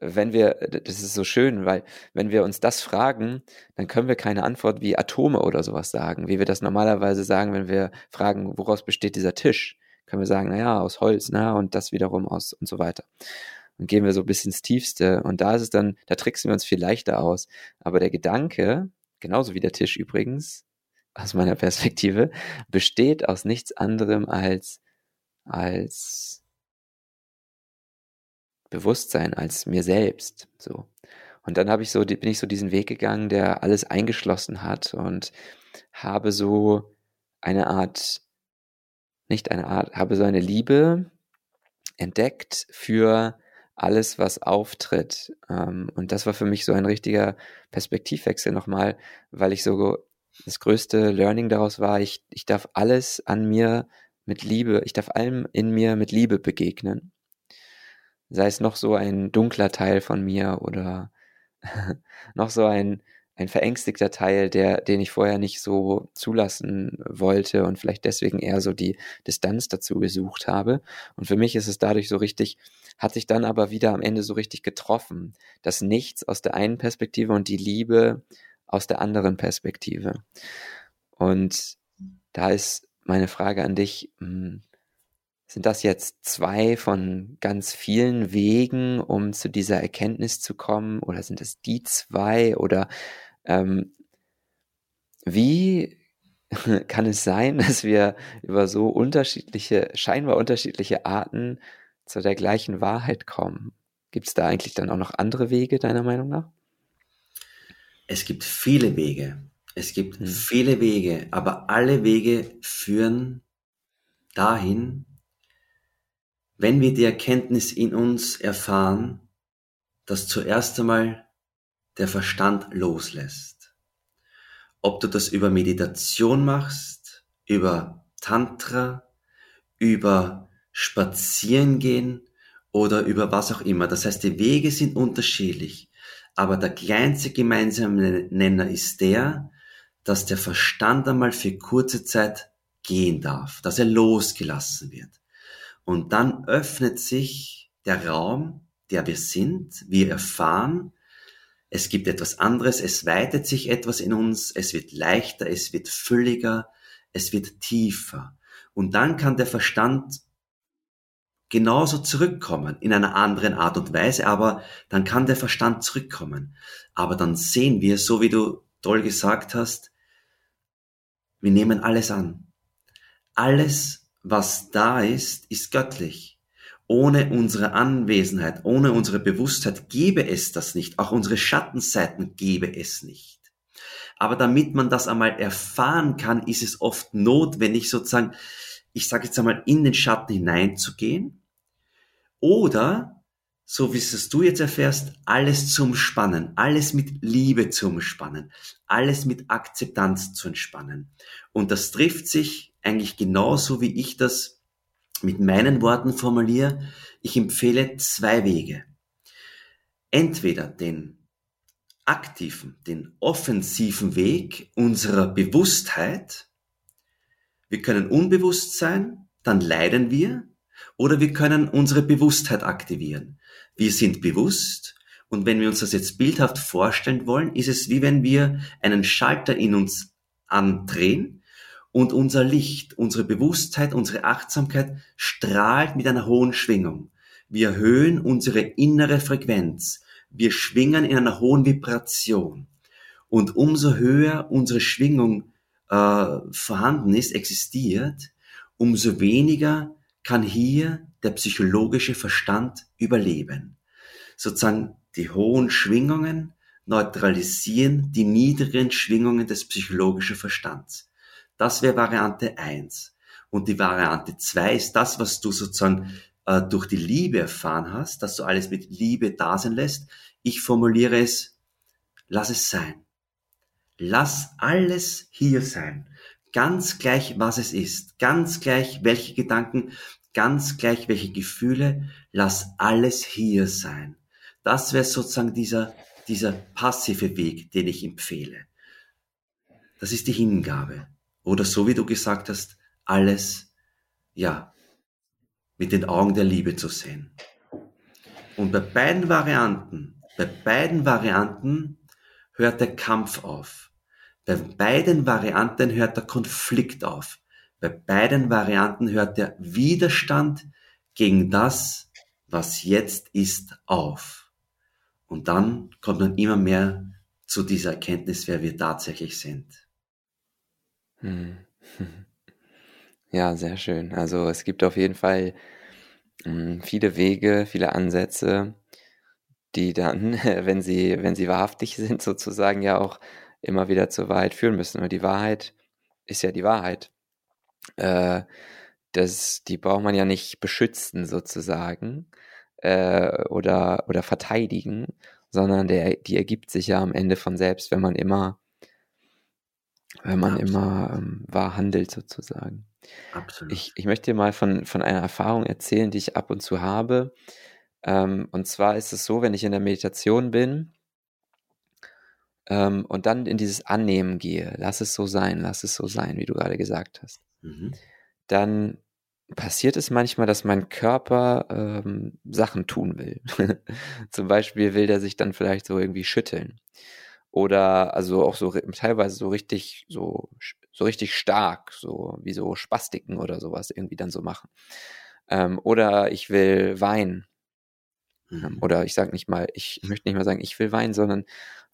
wenn wir, das ist so schön, weil wenn wir uns das fragen, dann können wir keine Antwort wie Atome oder sowas sagen, wie wir das normalerweise sagen, wenn wir fragen, woraus besteht dieser Tisch, können wir sagen, naja, aus Holz, na, und das wiederum aus und so weiter. Und gehen wir so bis ins Tiefste. Und da ist es dann, da tricksen wir uns viel leichter aus. Aber der Gedanke, genauso wie der Tisch übrigens, aus meiner Perspektive, besteht aus nichts anderem als, als Bewusstsein als mir selbst. So. Und dann habe ich so, bin ich so diesen Weg gegangen, der alles eingeschlossen hat und habe so eine Art, nicht eine Art, habe so eine Liebe entdeckt für alles, was auftritt. Ähm, und das war für mich so ein richtiger Perspektivwechsel nochmal, weil ich so das größte Learning daraus war, ich, ich darf alles an mir mit Liebe, ich darf allem in mir mit Liebe begegnen. Sei es noch so ein dunkler Teil von mir oder noch so ein, ein verängstigter Teil, der, den ich vorher nicht so zulassen wollte und vielleicht deswegen eher so die Distanz dazu gesucht habe. Und für mich ist es dadurch so richtig, hat sich dann aber wieder am Ende so richtig getroffen. Das Nichts aus der einen Perspektive und die Liebe aus der anderen Perspektive. Und da ist meine Frage an dich, hm, sind das jetzt zwei von ganz vielen Wegen, um zu dieser Erkenntnis zu kommen? Oder sind es die zwei? Oder ähm, wie kann es sein, dass wir über so unterschiedliche, scheinbar unterschiedliche Arten zu der gleichen Wahrheit kommen? Gibt es da eigentlich dann auch noch andere Wege, deiner Meinung nach? Es gibt viele Wege. Es gibt hm. viele Wege, aber alle Wege führen dahin, wenn wir die Erkenntnis in uns erfahren, dass zuerst einmal der Verstand loslässt. Ob du das über Meditation machst, über Tantra, über Spazierengehen oder über was auch immer. Das heißt, die Wege sind unterschiedlich, aber der kleinste gemeinsame Nenner ist der, dass der Verstand einmal für kurze Zeit gehen darf, dass er losgelassen wird. Und dann öffnet sich der Raum, der wir sind, wir erfahren, es gibt etwas anderes, es weitet sich etwas in uns, es wird leichter, es wird fülliger, es wird tiefer. Und dann kann der Verstand genauso zurückkommen, in einer anderen Art und Weise, aber dann kann der Verstand zurückkommen. Aber dann sehen wir, so wie du toll gesagt hast, wir nehmen alles an. Alles was da ist, ist göttlich. Ohne unsere Anwesenheit, ohne unsere Bewusstheit gäbe es das nicht. Auch unsere Schattenseiten gäbe es nicht. Aber damit man das einmal erfahren kann, ist es oft notwendig, sozusagen, ich sage jetzt einmal, in den Schatten hineinzugehen. Oder, so wie es du jetzt erfährst, alles zu umspannen, alles mit Liebe zu umspannen, alles mit Akzeptanz zu entspannen. Und das trifft sich eigentlich genauso, wie ich das mit meinen Worten formuliere. Ich empfehle zwei Wege. Entweder den aktiven, den offensiven Weg unserer Bewusstheit. Wir können unbewusst sein, dann leiden wir, oder wir können unsere Bewusstheit aktivieren. Wir sind bewusst und wenn wir uns das jetzt bildhaft vorstellen wollen, ist es wie wenn wir einen Schalter in uns andrehen und unser Licht, unsere Bewusstheit, unsere Achtsamkeit strahlt mit einer hohen Schwingung. Wir erhöhen unsere innere Frequenz. Wir schwingen in einer hohen Vibration. Und umso höher unsere Schwingung äh, vorhanden ist, existiert, umso weniger kann hier der psychologische Verstand überleben. Sozusagen die hohen Schwingungen neutralisieren die niedrigen Schwingungen des psychologischen Verstands. Das wäre Variante eins. Und die Variante zwei ist das, was du sozusagen äh, durch die Liebe erfahren hast, dass du alles mit Liebe da sein lässt. Ich formuliere es, lass es sein. Lass alles hier sein. Ganz gleich, was es ist. Ganz gleich, welche Gedanken. Ganz gleich, welche Gefühle. Lass alles hier sein. Das wäre sozusagen dieser, dieser passive Weg, den ich empfehle. Das ist die Hingabe. Oder so wie du gesagt hast, alles, ja, mit den Augen der Liebe zu sehen. Und bei beiden Varianten, bei beiden Varianten hört der Kampf auf. Bei beiden Varianten hört der Konflikt auf. Bei beiden Varianten hört der Widerstand gegen das, was jetzt ist, auf. Und dann kommt man immer mehr zu dieser Erkenntnis, wer wir tatsächlich sind. Ja, sehr schön. Also es gibt auf jeden Fall hm, viele Wege, viele Ansätze, die dann, wenn sie, wenn sie wahrhaftig sind, sozusagen ja auch immer wieder zur Wahrheit führen müssen. Aber die Wahrheit ist ja die Wahrheit. Äh, das, die braucht man ja nicht beschützen, sozusagen. äh, oder, oder verteidigen, sondern der, die ergibt sich ja am Ende von selbst, wenn man immer, wenn man Absolut. immer ähm, wahr handelt sozusagen. Absolut. Ich, ich möchte dir mal von, von einer Erfahrung erzählen, die ich ab und zu habe. Ähm, und zwar ist es so, wenn ich in der Meditation bin ähm, und dann in dieses Annehmen gehe, lass es so sein, lass es so sein, wie du gerade gesagt hast, mhm. dann passiert es manchmal, dass mein Körper ähm, Sachen tun will. Zum Beispiel will der sich dann vielleicht so irgendwie schütteln. Oder also auch so teilweise so richtig, so, so richtig stark, so wie so Spastiken oder sowas irgendwie dann so machen. Ähm, oder ich will weinen. Ähm, mhm. Oder ich sage nicht mal, ich möchte nicht mal sagen, ich will weinen, sondern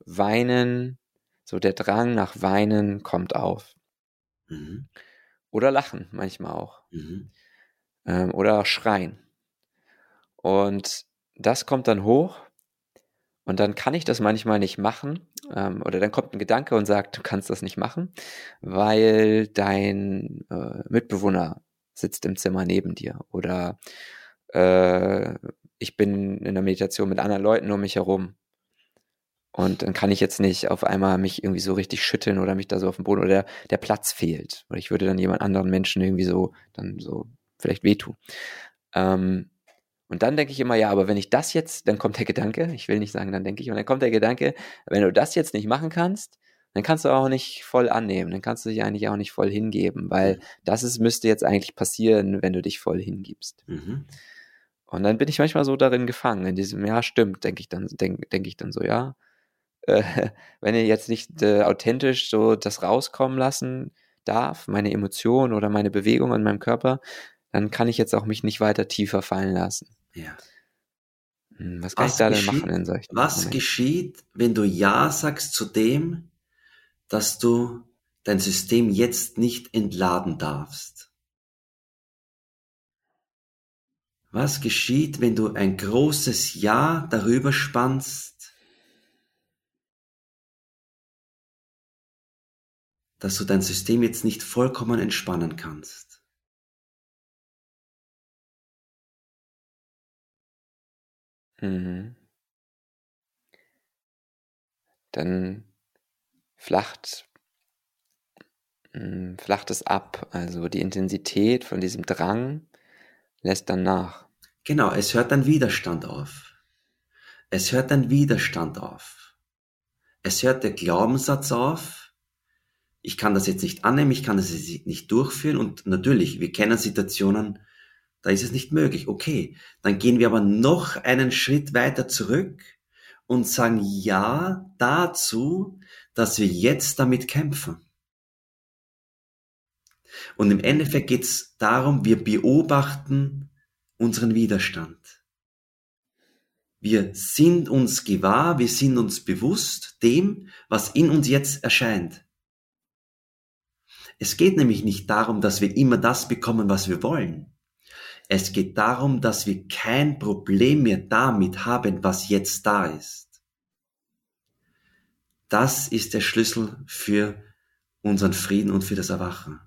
weinen, so der Drang nach Weinen kommt auf. Mhm. Oder lachen manchmal auch. Mhm ähm, oder schreien. Und das kommt dann hoch und dann kann ich das manchmal nicht machen. Ähm, oder dann kommt ein Gedanke und sagt, du kannst das nicht machen, weil dein äh, Mitbewohner sitzt im Zimmer neben dir. Oder äh, ich bin in der Meditation mit anderen Leuten um mich herum. Und dann kann ich jetzt nicht auf einmal mich irgendwie so richtig schütteln oder mich da so auf dem Boden oder der, der Platz fehlt. Oder ich würde dann jemand anderen Menschen irgendwie so dann so vielleicht wehtun. Ähm, und dann denke ich immer, ja, aber wenn ich das jetzt, dann kommt der Gedanke, ich will nicht sagen, dann denke ich, und dann kommt der Gedanke, wenn du das jetzt nicht machen kannst, dann kannst du auch nicht voll annehmen, dann kannst du dich eigentlich auch nicht voll hingeben, weil mhm. das ist, müsste jetzt eigentlich passieren, wenn du dich voll hingibst. Mhm. Und dann bin ich manchmal so darin gefangen, in diesem, ja, stimmt, denke ich dann, denke denk ich dann so, ja. Äh, wenn ihr jetzt nicht äh, authentisch so das rauskommen lassen darf, meine Emotionen oder meine Bewegung an meinem Körper, dann kann ich jetzt auch mich nicht weiter tiefer fallen lassen. Ja. Hm, was kann was ich da denn machen in solchen Was Momenten? geschieht, wenn du Ja sagst zu dem, dass du dein System jetzt nicht entladen darfst? Was geschieht, wenn du ein großes Ja darüber spannst, dass du dein System jetzt nicht vollkommen entspannen kannst? Mhm. Dann flacht, hm, flacht es ab, also die Intensität von diesem Drang lässt dann nach. Genau, es hört dann Widerstand auf. Es hört dann Widerstand auf. Es hört der Glaubenssatz auf, ich kann das jetzt nicht annehmen, ich kann das jetzt nicht durchführen und natürlich, wir kennen Situationen, da ist es nicht möglich. Okay, dann gehen wir aber noch einen Schritt weiter zurück und sagen Ja dazu, dass wir jetzt damit kämpfen. Und im Endeffekt geht es darum, wir beobachten unseren Widerstand. Wir sind uns gewahr, wir sind uns bewusst dem, was in uns jetzt erscheint. Es geht nämlich nicht darum, dass wir immer das bekommen, was wir wollen. Es geht darum, dass wir kein Problem mehr damit haben, was jetzt da ist. Das ist der Schlüssel für unseren Frieden und für das Erwachen.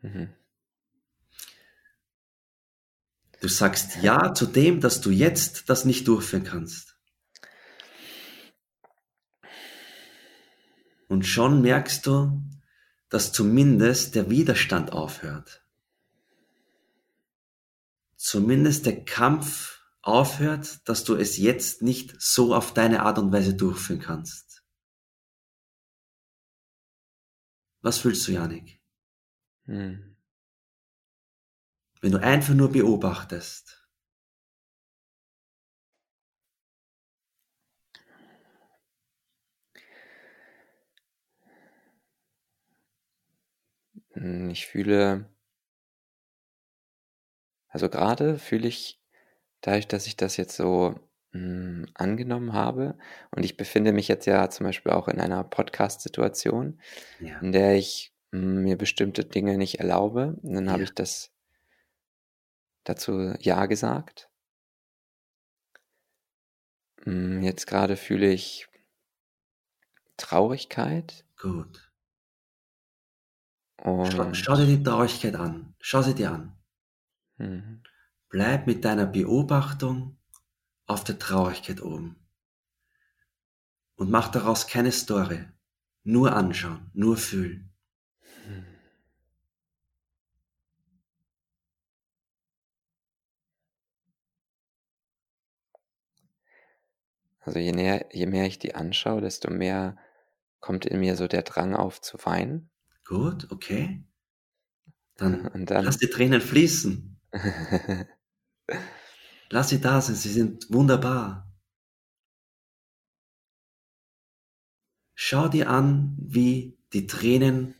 Mhm. Du sagst Ja zu dem, dass du jetzt das nicht durchführen kannst. Und schon merkst du, dass zumindest der Widerstand aufhört zumindest der Kampf aufhört, dass du es jetzt nicht so auf deine Art und Weise durchführen kannst. Was fühlst du, Janik? Hm. Wenn du einfach nur beobachtest. Hm, ich fühle also gerade fühle ich dadurch, dass ich das jetzt so hm, angenommen habe und ich befinde mich jetzt ja zum Beispiel auch in einer Podcast-Situation, Ja. in der ich hm, mir bestimmte Dinge nicht erlaube. Und dann habe ich das dazu Ja gesagt. Hm, jetzt gerade fühle ich Traurigkeit Gut. Schau, schau dir die Traurigkeit an. Schau sie dir an. Mhm. Bleib mit deiner Beobachtung auf der Traurigkeit oben. Und mach daraus keine Story. Nur anschauen, nur fühlen. Also je, näher, je mehr ich die anschaue, desto mehr kommt in mir so der Drang auf zu weinen. Gut, okay. Dann, dann lass die Tränen fließen. Lass sie da sein, sie sind wunderbar. Schau dir an, wie die Tränen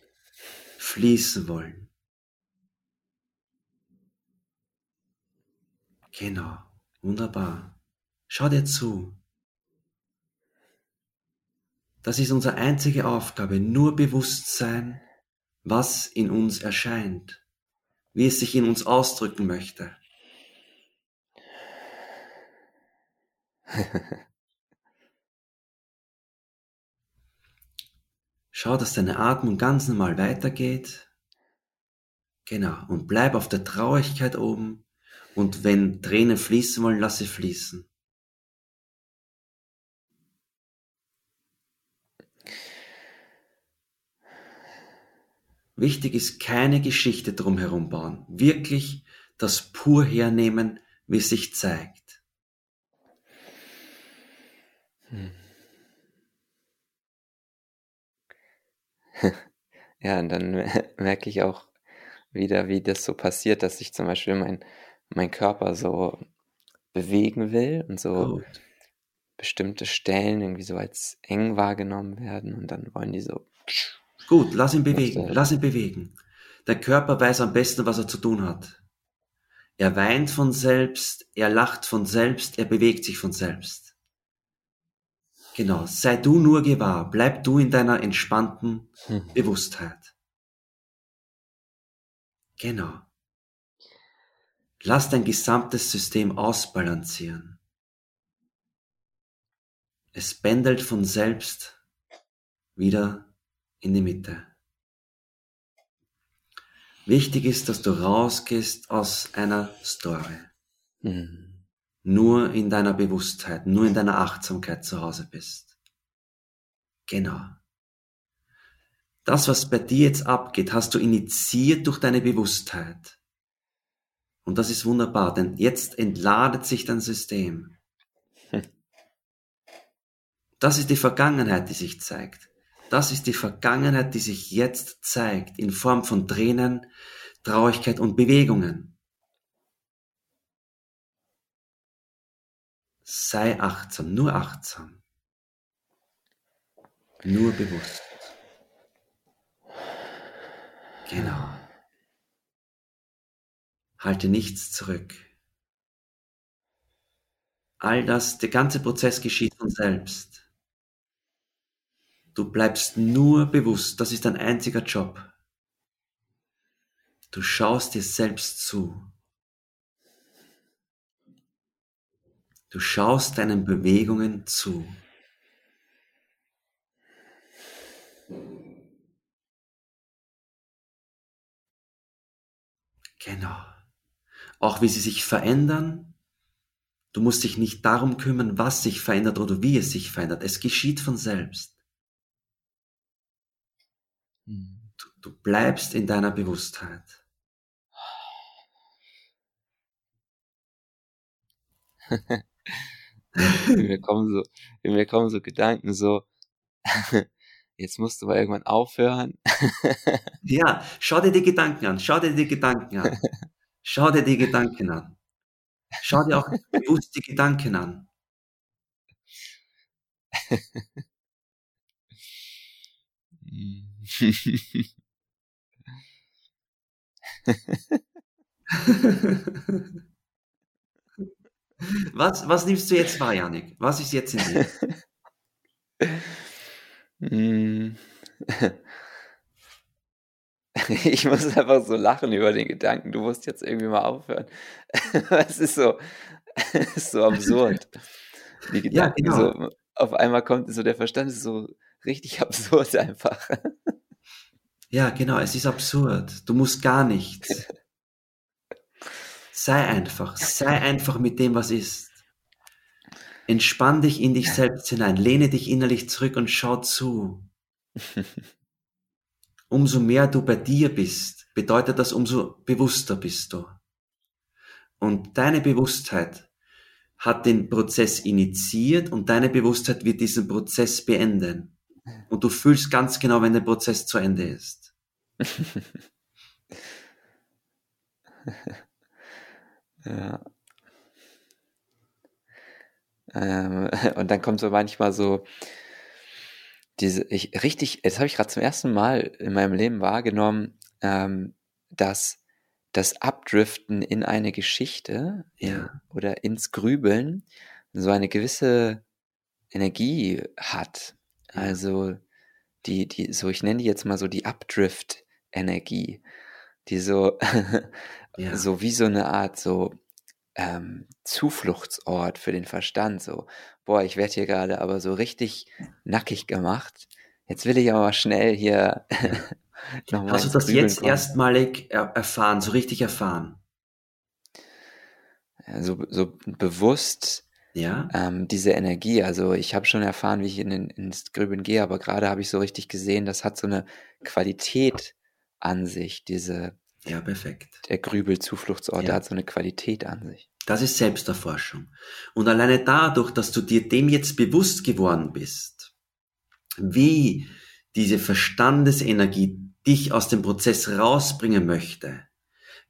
fließen wollen. Genau, wunderbar. Schau dir zu. Das ist unsere einzige Aufgabe, nur bewusst sein, was in uns erscheint, wie es sich in uns ausdrücken möchte. Schau, dass deine Atmung ganz normal weitergeht. Genau. Und bleib auf der Traurigkeit oben. Und wenn Tränen fließen wollen, lass sie fließen. Wichtig ist keine Geschichte drumherum bauen. Wirklich das pur hernehmen, wie es sich zeigt. Hm. Ja, und dann merke ich auch wieder, wie das so passiert, dass ich zum Beispiel mein, mein Körper so bewegen will und so Gut. bestimmte Stellen irgendwie so als eng wahrgenommen werden und dann wollen die so. Gut, lass ihn bewegen, lass ihn bewegen. Der Körper weiß am besten, was er zu tun hat. Er weint von selbst, er lacht von selbst, er bewegt sich von selbst. Genau, sei du nur gewahr, bleib du in deiner entspannten Hm. Bewusstheit. Genau. Lass dein gesamtes System ausbalancieren. Es pendelt von selbst wieder in die Mitte. Wichtig ist, dass du rausgehst aus einer Story. Hm. Nur in deiner Bewusstheit, nur in deiner Achtsamkeit zu Hause bist. Genau. Das, was bei dir jetzt abgeht, hast du initiiert durch deine Bewusstheit. Und das ist wunderbar, denn jetzt entladet sich dein System. Das ist die Vergangenheit, die sich zeigt. Das ist die Vergangenheit, die sich jetzt zeigt, in Form von Tränen, Traurigkeit und Bewegungen. Sei achtsam, nur achtsam. Nur bewusst. Genau. Halte nichts zurück. All das, der ganze Prozess geschieht von selbst. Du bleibst nur bewusst, das ist dein einziger Job. Du schaust dir selbst zu. Du schaust deinen Bewegungen zu. Genau. Auch wie sie sich verändern. Du musst dich nicht darum kümmern, was sich verändert oder wie es sich verändert. Es geschieht von selbst. Hm. Du, du bleibst in deiner Bewusstheit. Mir kommen so, mir kommen so Gedanken so, jetzt musst du mal irgendwann aufhören. Ja, schau dir die Gedanken an, schau dir die Gedanken an. Schau dir die Gedanken an. Schau dir auch bewusst die Gedanken an. Was, was nimmst du jetzt wahr, Janik? Was ist jetzt in dir? Hm. Ich muss einfach so lachen über den Gedanken, du musst jetzt irgendwie mal aufhören. Es ist so, ist so absurd. Die Ja, Gedanken genau. so, auf einmal kommt so, der Verstand so richtig absurd einfach. Ja, genau, es ist absurd. Du musst gar nichts. Sei einfach, sei einfach mit dem, was ist. Entspann dich in dich selbst hinein, lehne dich innerlich zurück und schau zu. Umso mehr du bei dir bist, bedeutet das, umso bewusster bist du. Und deine Bewusstheit hat den Prozess initiiert und deine Bewusstheit wird diesen Prozess beenden. Und du fühlst ganz genau, wenn der Prozess zu Ende ist. ja. Ähm, und dann kommt so manchmal so diese, ich richtig, das habe ich gerade zum ersten Mal in meinem Leben wahrgenommen, ähm, dass das Abdriften in eine Geschichte Ja. oder ins Grübeln so eine gewisse Energie hat. Ja. Also die, die, so ich nenne die jetzt mal so die Abdrift-Energie, die so, Ja. so wie so eine Art so ähm, Zufluchtsort für den Verstand. So, boah, ich werde hier gerade aber so richtig nackig gemacht. Jetzt will ich aber schnell hier nochmal Hast du das Grübeln jetzt kommen. erstmalig er erfahren, so richtig erfahren? Ja, so, so bewusst Ja? ähm, diese Energie. Also ich habe schon erfahren, wie ich in den, ins Grübeln gehe, aber gerade habe ich so richtig gesehen, das hat so eine Qualität an sich, diese, Ja, perfekt. der Grübel-Zufluchtsort, Ja. der hat so eine Qualität an sich. Das ist Selbsterforschung. Und alleine dadurch, dass du dir dem jetzt bewusst geworden bist, wie diese Verstandesenergie dich aus dem Prozess rausbringen möchte,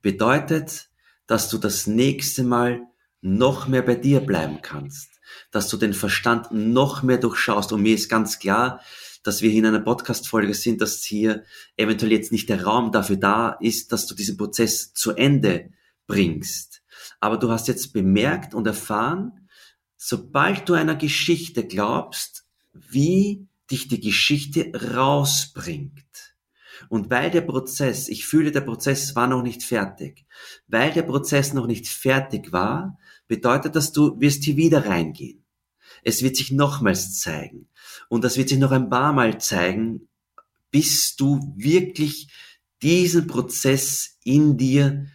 bedeutet, dass du das nächste Mal noch mehr bei dir bleiben kannst, dass du den Verstand noch mehr durchschaust. Und mir ist ganz klar, dass wir hier in einer Podcast-Folge sind, dass hier eventuell jetzt nicht der Raum dafür da ist, dass du diesen Prozess zu Ende bringst. Aber du hast jetzt bemerkt und erfahren, sobald du einer Geschichte glaubst, wie dich die Geschichte rausbringt. Und weil der Prozess, ich fühle, der Prozess war noch nicht fertig, weil der Prozess noch nicht fertig war, bedeutet das, du wirst hier wieder reingehen. Es wird sich nochmals zeigen. Und das wird sich noch ein paar Mal zeigen, bis du wirklich diesen Prozess in dir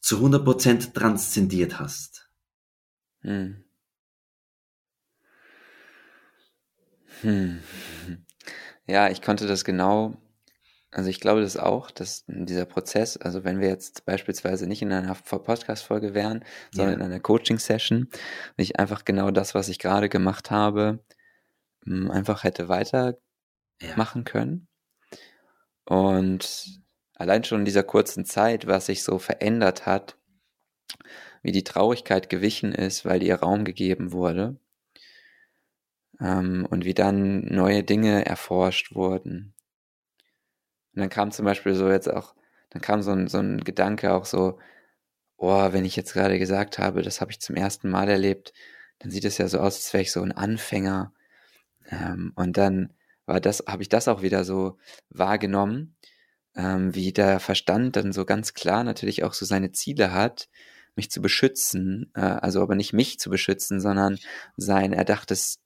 zu 100% transzendiert hast. Hm. Hm. Ja, ich konnte das genau, also ich glaube das auch, dass dieser Prozess, also wenn wir jetzt beispielsweise nicht in einer Podcast-Folge wären, sondern Ja. in einer Coaching-Session, ich einfach genau das, was ich gerade gemacht habe, m, einfach hätte weitermachen Ja. können. Und allein schon in dieser kurzen Zeit, was sich so verändert hat, wie die Traurigkeit gewichen ist, weil ihr Raum gegeben wurde ähm, und wie dann neue Dinge erforscht wurden. Dann kam zum Beispiel so jetzt auch, dann kam so ein, so ein Gedanke auch so, oh, wenn ich jetzt gerade gesagt habe, das habe ich zum ersten Mal erlebt, dann sieht es ja so aus, als wäre ich so ein Anfänger. Ähm, und dann war das, habe ich das auch wieder so wahrgenommen, ähm, wie der Verstand dann so ganz klar natürlich auch so seine Ziele hat, mich zu beschützen, äh, also aber nicht mich zu beschützen, sondern sein erdachtes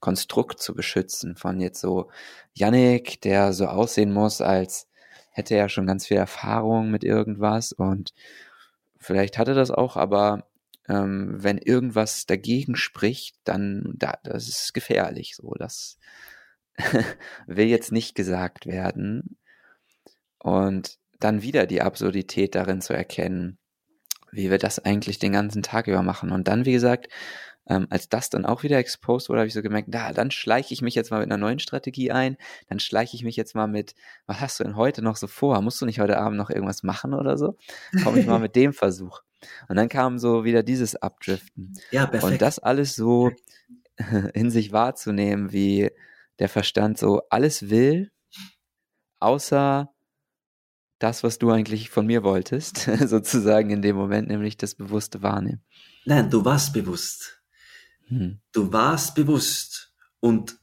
Konstrukt zu beschützen von jetzt so Yannick, der so aussehen muss, als hätte er schon ganz viel Erfahrung mit irgendwas und vielleicht hatte das auch, aber ähm, wenn irgendwas dagegen spricht, dann da, das ist gefährlich. So, das will jetzt nicht gesagt werden. Und dann wieder die Absurdität darin zu erkennen, wie wir das eigentlich den ganzen Tag über machen. Und dann, wie gesagt, ähm, als das dann auch wieder exposed wurde, habe ich so gemerkt, da, dann schleiche ich mich jetzt mal mit einer neuen Strategie ein, dann schleiche ich mich jetzt mal mit, was hast du denn heute noch so vor? Musst du nicht heute Abend noch irgendwas machen oder so? Komme ich mal mit dem Versuch. Und dann kam so wieder dieses Abdriften. Ja, perfekt. Und das alles so in sich wahrzunehmen, wie der Verstand so alles will, außer das, was du eigentlich von mir wolltest, sozusagen in dem Moment, nämlich das bewusste Wahrnehmen. Nein, du warst bewusst. Hm. Du warst bewusst. Und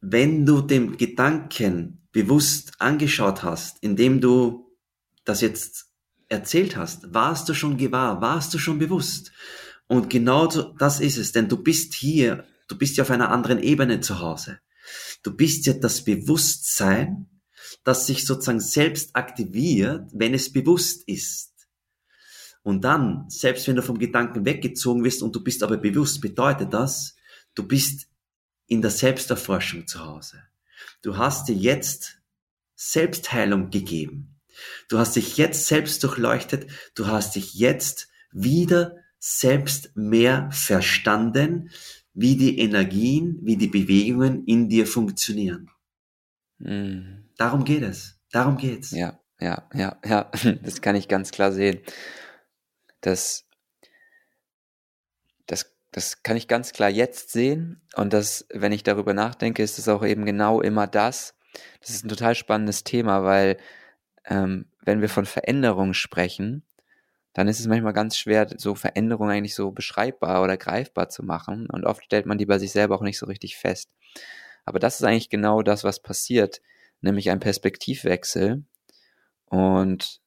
wenn du dem Gedanken bewusst angeschaut hast, indem du das jetzt erzählt hast, warst du schon gewahr, warst du schon bewusst. Und genau das ist es, denn du bist hier, du bist ja auf einer anderen Ebene zu Hause. Du bist ja das Bewusstsein, das sich sozusagen selbst aktiviert, wenn es bewusst ist. Und dann, selbst wenn du vom Gedanken weggezogen wirst und du bist aber bewusst, bedeutet das, du bist in der Selbsterforschung zu Hause. Du hast dir jetzt Selbstheilung gegeben. Du hast dich jetzt selbst durchleuchtet. Du hast dich jetzt wieder selbst mehr verstanden, wie die Energien, wie die Bewegungen in dir funktionieren. Mhm. Darum geht es. Darum geht's. Ja, ja, ja, ja. Das kann ich ganz klar sehen. Das, das, das kann ich ganz klar jetzt sehen. Und das, wenn ich darüber nachdenke, ist es auch eben genau immer das. Das ist ein total spannendes Thema, weil ähm, wenn wir von Veränderung sprechen, dann ist es manchmal ganz schwer, so Veränderungen eigentlich so beschreibbar oder greifbar zu machen. Und oft stellt man die bei sich selber auch nicht so richtig fest. Aber das ist eigentlich genau das, was passiert, nämlich ein Perspektivwechsel und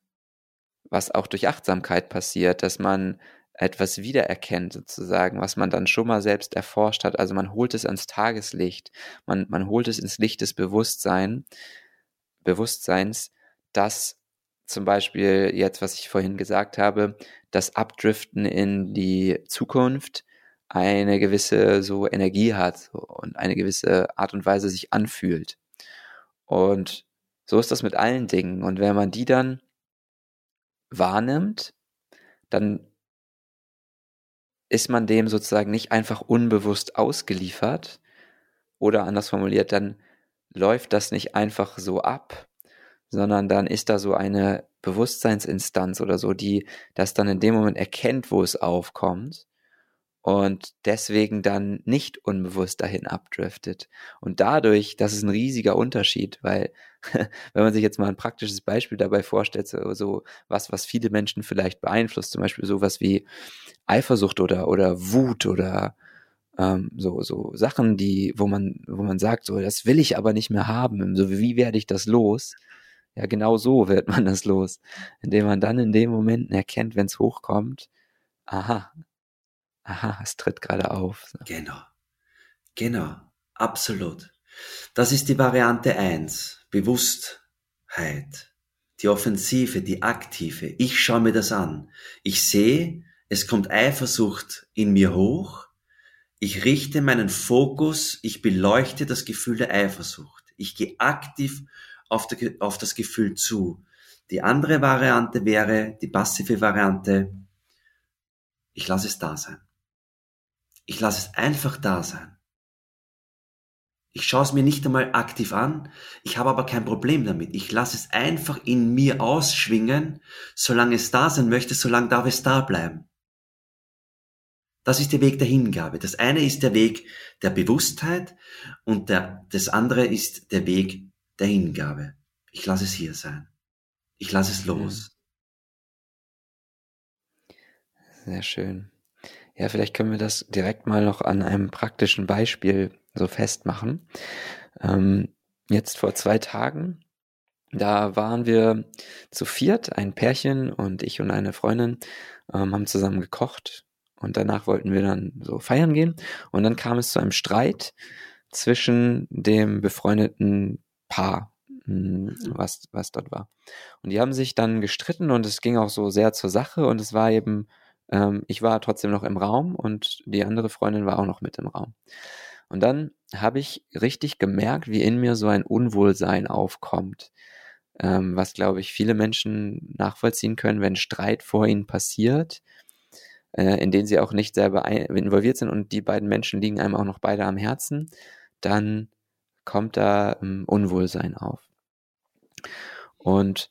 was auch durch Achtsamkeit passiert, dass man etwas wiedererkennt sozusagen, was man dann schon mal selbst erforscht hat. Also man holt es ans Tageslicht, man, man holt es ins Licht des Bewusstsein, Bewusstseins, dass zum Beispiel jetzt, was ich vorhin gesagt habe, das Abdriften in die Zukunft eine gewisse so Energie hat und eine gewisse Art und Weise sich anfühlt. Und so ist das mit allen Dingen. Und wenn man die dann wahrnimmt, dann ist man dem sozusagen nicht einfach unbewusst ausgeliefert oder anders formuliert, dann läuft das nicht einfach so ab, sondern dann ist da so eine Bewusstseinsinstanz oder so, die das dann in dem Moment erkennt, wo es aufkommt und deswegen dann nicht unbewusst dahin abdriftet. Und dadurch, das ist ein riesiger Unterschied, weil wenn man sich jetzt mal ein praktisches Beispiel dabei vorstellt, so, so was, was viele Menschen vielleicht beeinflusst, zum Beispiel sowas wie Eifersucht oder, oder Wut oder ähm, so, so Sachen, die, wo man, wo man sagt, so, das will ich aber nicht mehr haben, so wie werde ich das los? Ja, genau so wird man das los, indem man dann in dem Moment erkennt, wenn es hochkommt, aha, aha, es tritt gerade auf. So. Genau, genau, absolut. Das ist die Variante eins, Bewusstheit, die offensive, die aktive. Ich schaue mir das an. Ich sehe, es kommt Eifersucht in mir hoch. Ich richte meinen Fokus, ich beleuchte das Gefühl der Eifersucht. Ich gehe aktiv auf, der, auf das Gefühl zu. Die andere Variante wäre, die passive Variante, ich lasse es da sein. Ich lasse es einfach da sein. Ich schaue es mir nicht einmal aktiv an, ich habe aber kein Problem damit. Ich lasse es einfach in mir ausschwingen, solange es da sein möchte, solange darf es da bleiben. Das ist der Weg der Hingabe. Das eine ist der Weg der Bewusstheit und der, das andere ist der Weg der Hingabe. Ich lasse es hier sein. Ich lasse es los. Sehr schön. Ja, vielleicht können wir das direkt mal noch an einem praktischen Beispiel so festmachen. Ähm, jetzt vor zwei Tagen, da waren wir zu viert, ein Pärchen und ich und eine Freundin ähm, haben zusammen gekocht und danach wollten wir dann so feiern gehen und dann kam es zu einem Streit zwischen dem befreundeten Paar, hm, was, was dort war. Und die haben sich dann gestritten und es ging auch so sehr zur Sache und es war eben, ähm, ich war trotzdem noch im Raum und die andere Freundin war auch noch mit im Raum. Und dann habe ich richtig gemerkt, wie in mir so ein Unwohlsein aufkommt, ähm, was, glaube ich, viele Menschen nachvollziehen können, wenn Streit vor ihnen passiert, äh, in den sie auch nicht selber involviert sind und die beiden Menschen liegen einem auch noch beide am Herzen, dann kommt da ähm, Unwohlsein auf. Und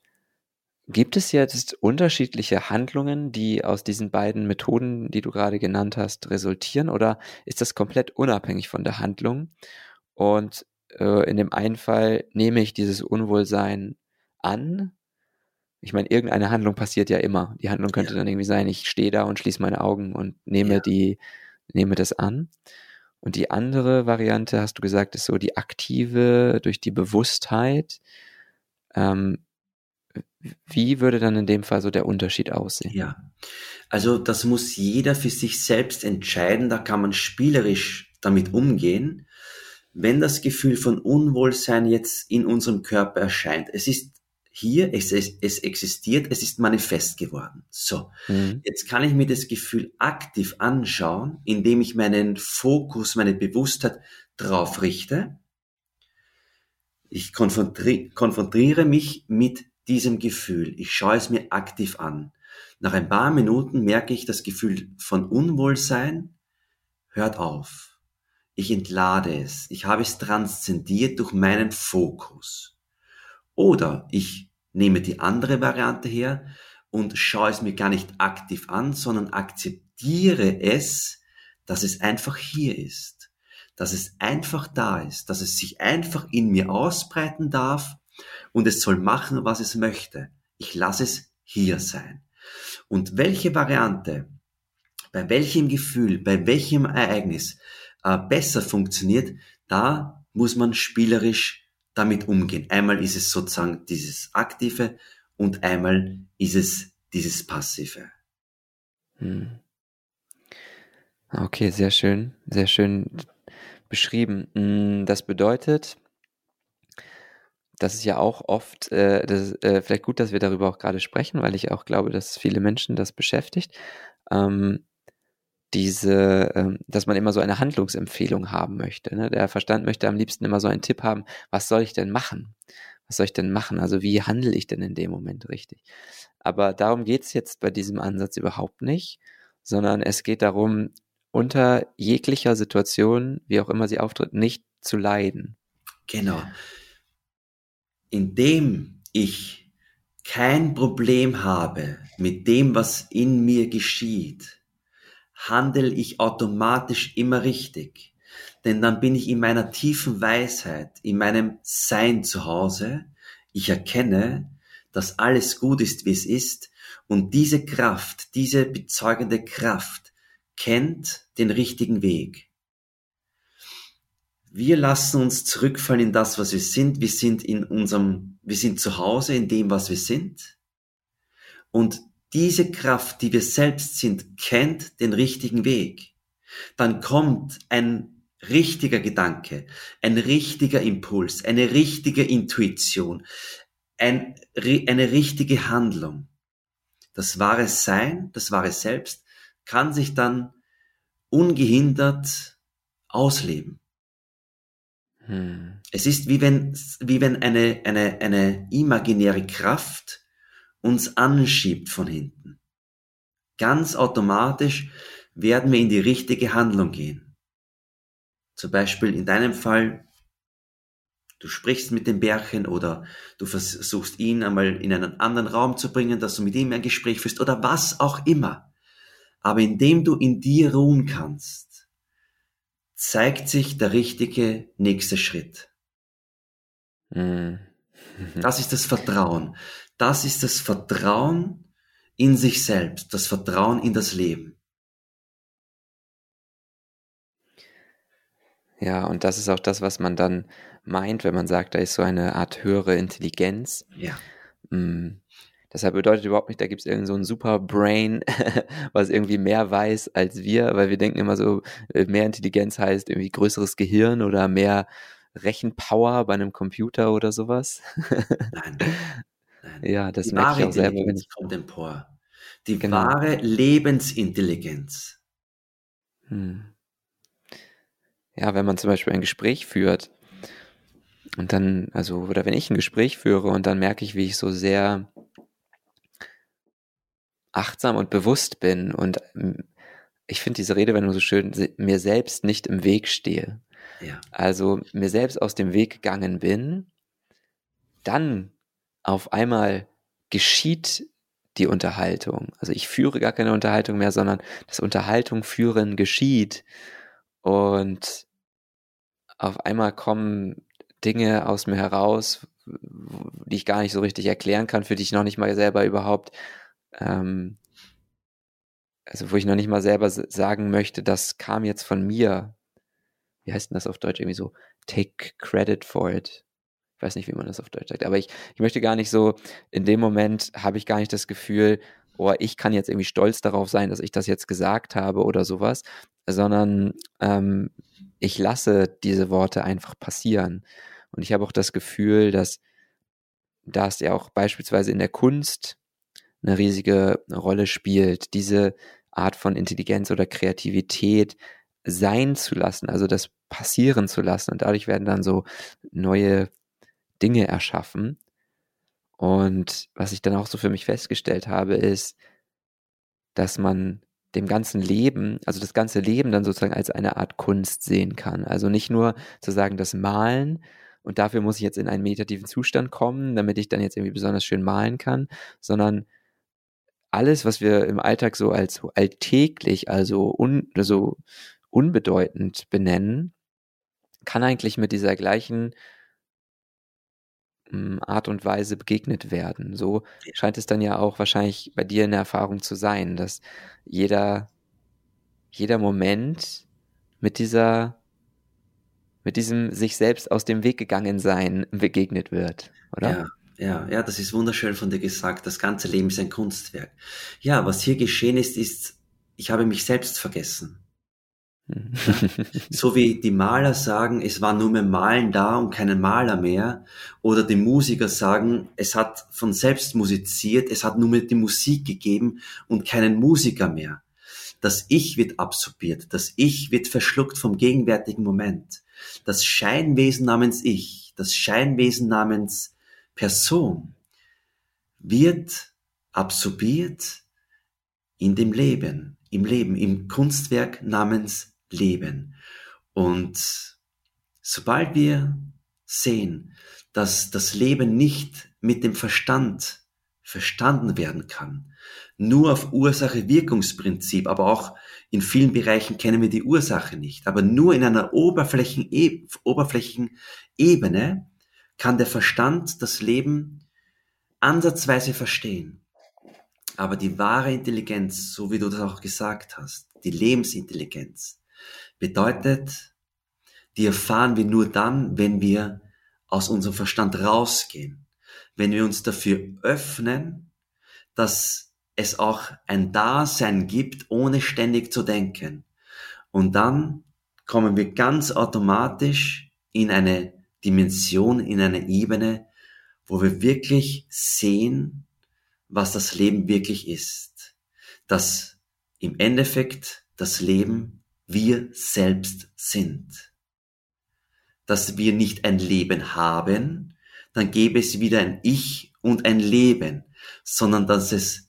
gibt es jetzt unterschiedliche Handlungen, die aus diesen beiden Methoden, die du gerade genannt hast, resultieren oder ist das komplett unabhängig von der Handlung? Und äh, in dem einen Fall nehme ich dieses Unwohlsein an. Ich meine, irgendeine Handlung passiert ja immer. Die Handlung könnte ja. dann irgendwie sein, ich stehe da und schließe meine Augen und nehme ja. die, nehme das an. Und die andere Variante, hast du gesagt, ist so die aktive durch die Bewusstheit. Ähm, wie würde dann in dem Fall so der Unterschied aussehen? Ja, also das muss jeder für sich selbst entscheiden. Da kann man spielerisch damit umgehen. Wenn das Gefühl von Unwohlsein jetzt in unserem Körper erscheint, es ist hier, es, es, es existiert, es ist manifest geworden. So, mhm. jetzt kann ich mir das Gefühl aktiv anschauen, indem ich meinen Fokus, meine Bewusstheit drauf richte. Ich konfrontiere, konfrontiere mich mit diesem Gefühl. Ich schaue es mir aktiv an. Nach ein paar Minuten merke ich, das Gefühl von Unwohlsein hört auf. Ich entlade es. Ich habe es transzendiert durch meinen Fokus. Oder ich nehme die andere Variante her und schaue es mir gar nicht aktiv an, sondern akzeptiere es, dass es einfach hier ist, dass es einfach da ist, dass es sich einfach in mir ausbreiten darf und es soll machen, was es möchte. Ich lasse es hier sein. Und welche Variante, bei welchem Gefühl, bei welchem Ereignis äh, besser funktioniert, da muss man spielerisch damit umgehen. Einmal ist es sozusagen dieses Aktive und einmal ist es dieses Passive. Hm. Okay, sehr schön, sehr schön beschrieben. Hm, das bedeutet, das ist ja auch oft, äh, das ist, äh, vielleicht gut, dass wir darüber auch gerade sprechen, weil ich auch glaube, dass viele Menschen das beschäftigt. Ähm, diese, ähm, dass man immer so eine Handlungsempfehlung haben möchte. Ne? Der Verstand möchte am liebsten immer so einen Tipp haben, was soll ich denn machen? Was soll ich denn machen? Also wie handle ich denn in dem Moment richtig? Aber darum geht's jetzt bei diesem Ansatz überhaupt nicht, sondern es geht darum, unter jeglicher Situation, wie auch immer sie auftritt, nicht zu leiden. Genau. Indem ich kein Problem habe mit dem, was in mir geschieht, handle ich automatisch immer richtig. Denn dann bin ich in meiner tiefen Weisheit, in meinem Sein zu Hause. Ich erkenne, dass alles gut ist, wie es ist. Und diese Kraft, diese bezeugende Kraft kennt den richtigen Weg. Wir lassen uns zurückfallen in das, was wir sind. Wir sind in unserem, wir sind zu Hause in dem, was wir sind. Und diese Kraft, die wir selbst sind, kennt den richtigen Weg, dann kommt ein richtiger Gedanke, ein richtiger Impuls, eine richtige Intuition, ein, eine richtige Handlung. Das wahre Sein, das wahre Selbst kann sich dann ungehindert ausleben. Hm. Es ist wie wenn, wie wenn eine, eine, eine imaginäre Kraft uns anschiebt von hinten. Ganz automatisch werden wir in die richtige Handlung gehen. Zum Beispiel in deinem Fall, du sprichst mit dem Bärchen oder du versuchst ihn einmal in einen anderen Raum zu bringen, dass du mit ihm ein Gespräch führst oder was auch immer. Aber indem du in dir ruhen kannst, zeigt sich der richtige nächste Schritt. Mm. Das ist das Vertrauen das ist das Vertrauen in sich selbst, das Vertrauen in das Leben. Ja, und das ist auch das, was man dann meint, wenn man sagt, da ist so eine Art höhere Intelligenz. Ja. Mm. Deshalb bedeutet überhaupt nicht, da gibt es irgend so ein super Brain, was irgendwie mehr weiß als wir, weil wir denken immer so, äh, mehr Intelligenz heißt irgendwie größeres Gehirn oder mehr Rechenpower bei einem Computer oder sowas. Nein. Ja, das die merke ich auch selber. Wenn ich kommt empor. Die genau. wahre Lebensintelligenz. Hm. Ja, wenn man zum Beispiel ein Gespräch führt und dann, also, oder wenn ich ein Gespräch führe und dann merke ich, wie ich so sehr achtsam und bewusst bin und hm, ich finde diese Redewendung so schön, mir selbst nicht im Weg stehe. Ja. Also mir selbst aus dem Weg gegangen bin, dann auf einmal geschieht die Unterhaltung. Also ich führe gar keine Unterhaltung mehr, sondern das Unterhaltung führen geschieht. Und auf einmal kommen Dinge aus mir heraus, die ich gar nicht so richtig erklären kann, für die ich noch nicht mal selber überhaupt, ähm, also wo ich noch nicht mal selber sagen möchte, das kam jetzt von mir. Wie heißt denn das auf Deutsch irgendwie so? Take credit for it. Ich weiß nicht, wie man das auf Deutsch sagt, aber ich, ich möchte gar nicht so, in dem Moment habe ich gar nicht das Gefühl, oh, ich kann jetzt irgendwie stolz darauf sein, dass ich das jetzt gesagt habe oder sowas, sondern ähm, ich lasse diese Worte einfach passieren. Und ich habe auch das Gefühl, dass da ja auch beispielsweise in der Kunst eine riesige Rolle spielt, diese Art von Intelligenz oder Kreativität sein zu lassen, also das passieren zu lassen. Und dadurch werden dann so neue Dinge erschaffen. Und was ich dann auch so für mich festgestellt habe, ist, dass man dem ganzen Leben, also das ganze Leben dann sozusagen als eine Art Kunst sehen kann. Also nicht nur zu sagen, das Malen und dafür muss ich jetzt in einen meditativen Zustand kommen, damit ich dann jetzt irgendwie besonders schön malen kann, sondern alles, was wir im Alltag so als so alltäglich, also un, so unbedeutend benennen, kann eigentlich mit dieser gleichen hm, Art und Weise begegnet werden. So scheint es dann ja auch wahrscheinlich bei dir eine Erfahrung zu sein, dass jeder, jeder Moment mit dieser, mit diesem sich selbst aus dem Weg gegangen sein begegnet wird, oder? Ja. Ja, ja, das ist wunderschön von dir gesagt. Das ganze Leben ist ein Kunstwerk. Ja, was hier geschehen ist, ist, ich habe mich selbst vergessen. so wie die Maler sagen, es war nur mehr Malen da und keinen Maler mehr. Oder die Musiker sagen, es hat von selbst musiziert, es hat nur mehr die Musik gegeben und keinen Musiker mehr. Das Ich wird absorbiert, das Ich wird verschluckt vom gegenwärtigen Moment. Das Scheinwesen namens Ich, das Scheinwesen namens Person wird absorbiert in dem Leben, im Leben, im Kunstwerk namens leben. Und sobald wir sehen, dass das Leben nicht mit dem Verstand verstanden werden kann, nur auf Ursache-Wirkungsprinzip, aber auch in vielen Bereichen kennen wir die Ursache nicht, aber nur in einer oberflächlichen Ebene kann der Verstand das Leben ansatzweise verstehen. Aber die wahre Intelligenz, so wie du das auch gesagt hast, die Lebensintelligenz, bedeutet, die erfahren wir nur dann, wenn wir aus unserem Verstand rausgehen, wenn wir uns dafür öffnen, dass es auch ein Dasein gibt, ohne ständig zu denken. Und dann kommen wir ganz automatisch in eine Dimension, in eine Ebene, wo wir wirklich sehen, was das Leben wirklich ist. Dass im Endeffekt das Leben wir selbst sind. Dass wir nicht ein Leben haben, dann gäbe es wieder ein Ich und ein Leben, sondern dass es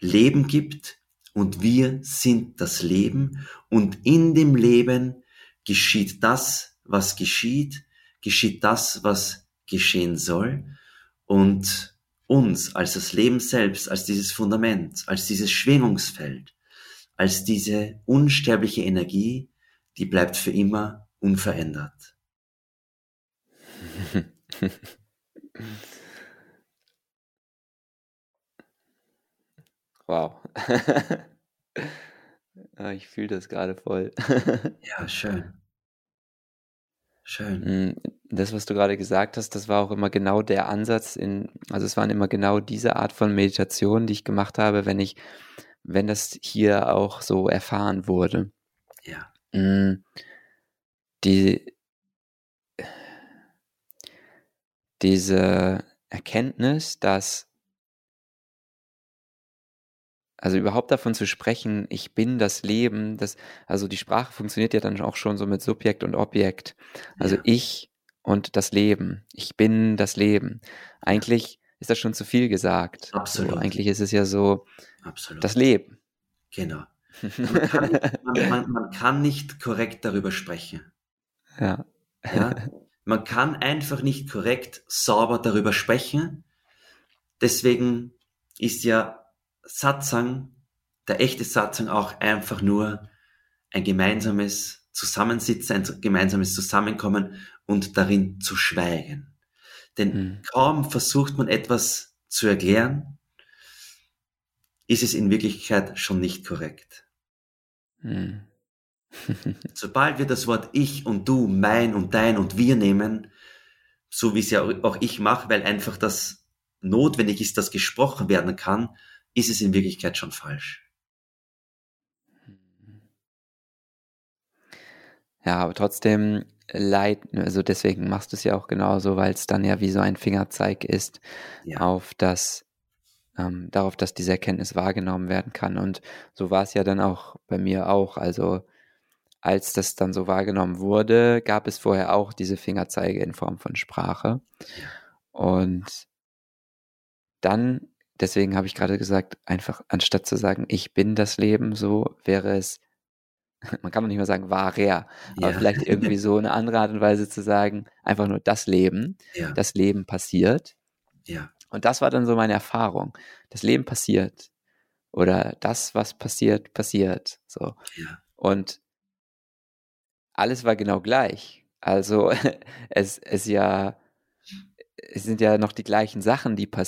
Leben gibt und wir sind das Leben und in dem Leben geschieht das, was geschieht, geschieht das, was geschehen soll und uns als das Leben selbst, als dieses Fundament, als dieses Schwingungsfeld als diese unsterbliche Energie, die bleibt für immer unverändert. wow. ich fühle das gerade voll. ja, schön. Schön. Mm, das, was du gerade gesagt hast, das war auch immer genau der Ansatz in, also es waren immer genau diese Art von Meditation, die ich gemacht habe, wenn ich wenn das hier auch so erfahren wurde. Ja. Mm, die, diese Erkenntnis, dass also überhaupt davon zu sprechen, ich bin das Leben, das, also die Sprache funktioniert ja dann auch schon so mit Subjekt und Objekt. Also ja. ich und das Leben. Ich bin das Leben. Eigentlich ist das schon zu viel gesagt. Absolut. So, eigentlich ist es ja so Absolut. das Leben. Genau. Man kann, man, man, man kann nicht korrekt darüber sprechen. Ja. ja. Man kann einfach nicht korrekt sauber darüber sprechen. Deswegen ist ja Satsang, der echte Satsang auch einfach nur ein gemeinsames Zusammensitzen, ein gemeinsames Zusammenkommen und darin zu schweigen. Denn mhm. kaum versucht man etwas zu erklären, ist es in Wirklichkeit schon nicht korrekt. Mhm. Sobald wir das Wort ich und du, mein und dein und wir nehmen, so wie es ja auch ich mache, weil einfach das notwendig ist, dass gesprochen werden kann, ist es in Wirklichkeit schon falsch. Ja, aber trotzdem leiten, also deswegen machst du es ja auch genauso, weil es dann ja wie so ein Fingerzeig ist Ja. auf das, ähm, darauf, dass diese Erkenntnis wahrgenommen werden kann. Und so war es ja dann auch bei mir auch. Also als das dann so wahrgenommen wurde, gab es vorher auch diese Fingerzeige in Form von Sprache. Und dann, deswegen habe ich gerade gesagt, einfach anstatt zu sagen, ich bin das Leben, so wäre es, man kann nicht mal sagen, war er, aber Ja. vielleicht irgendwie so eine andere Art und Weise zu sagen, einfach nur das Leben, Ja. das Leben passiert. Ja. Und das war dann so meine Erfahrung. Das Leben passiert. Oder das, was passiert, passiert. So. Ja. Und alles war genau gleich. Also es, es ja, es sind ja noch die gleichen Sachen, die passieren.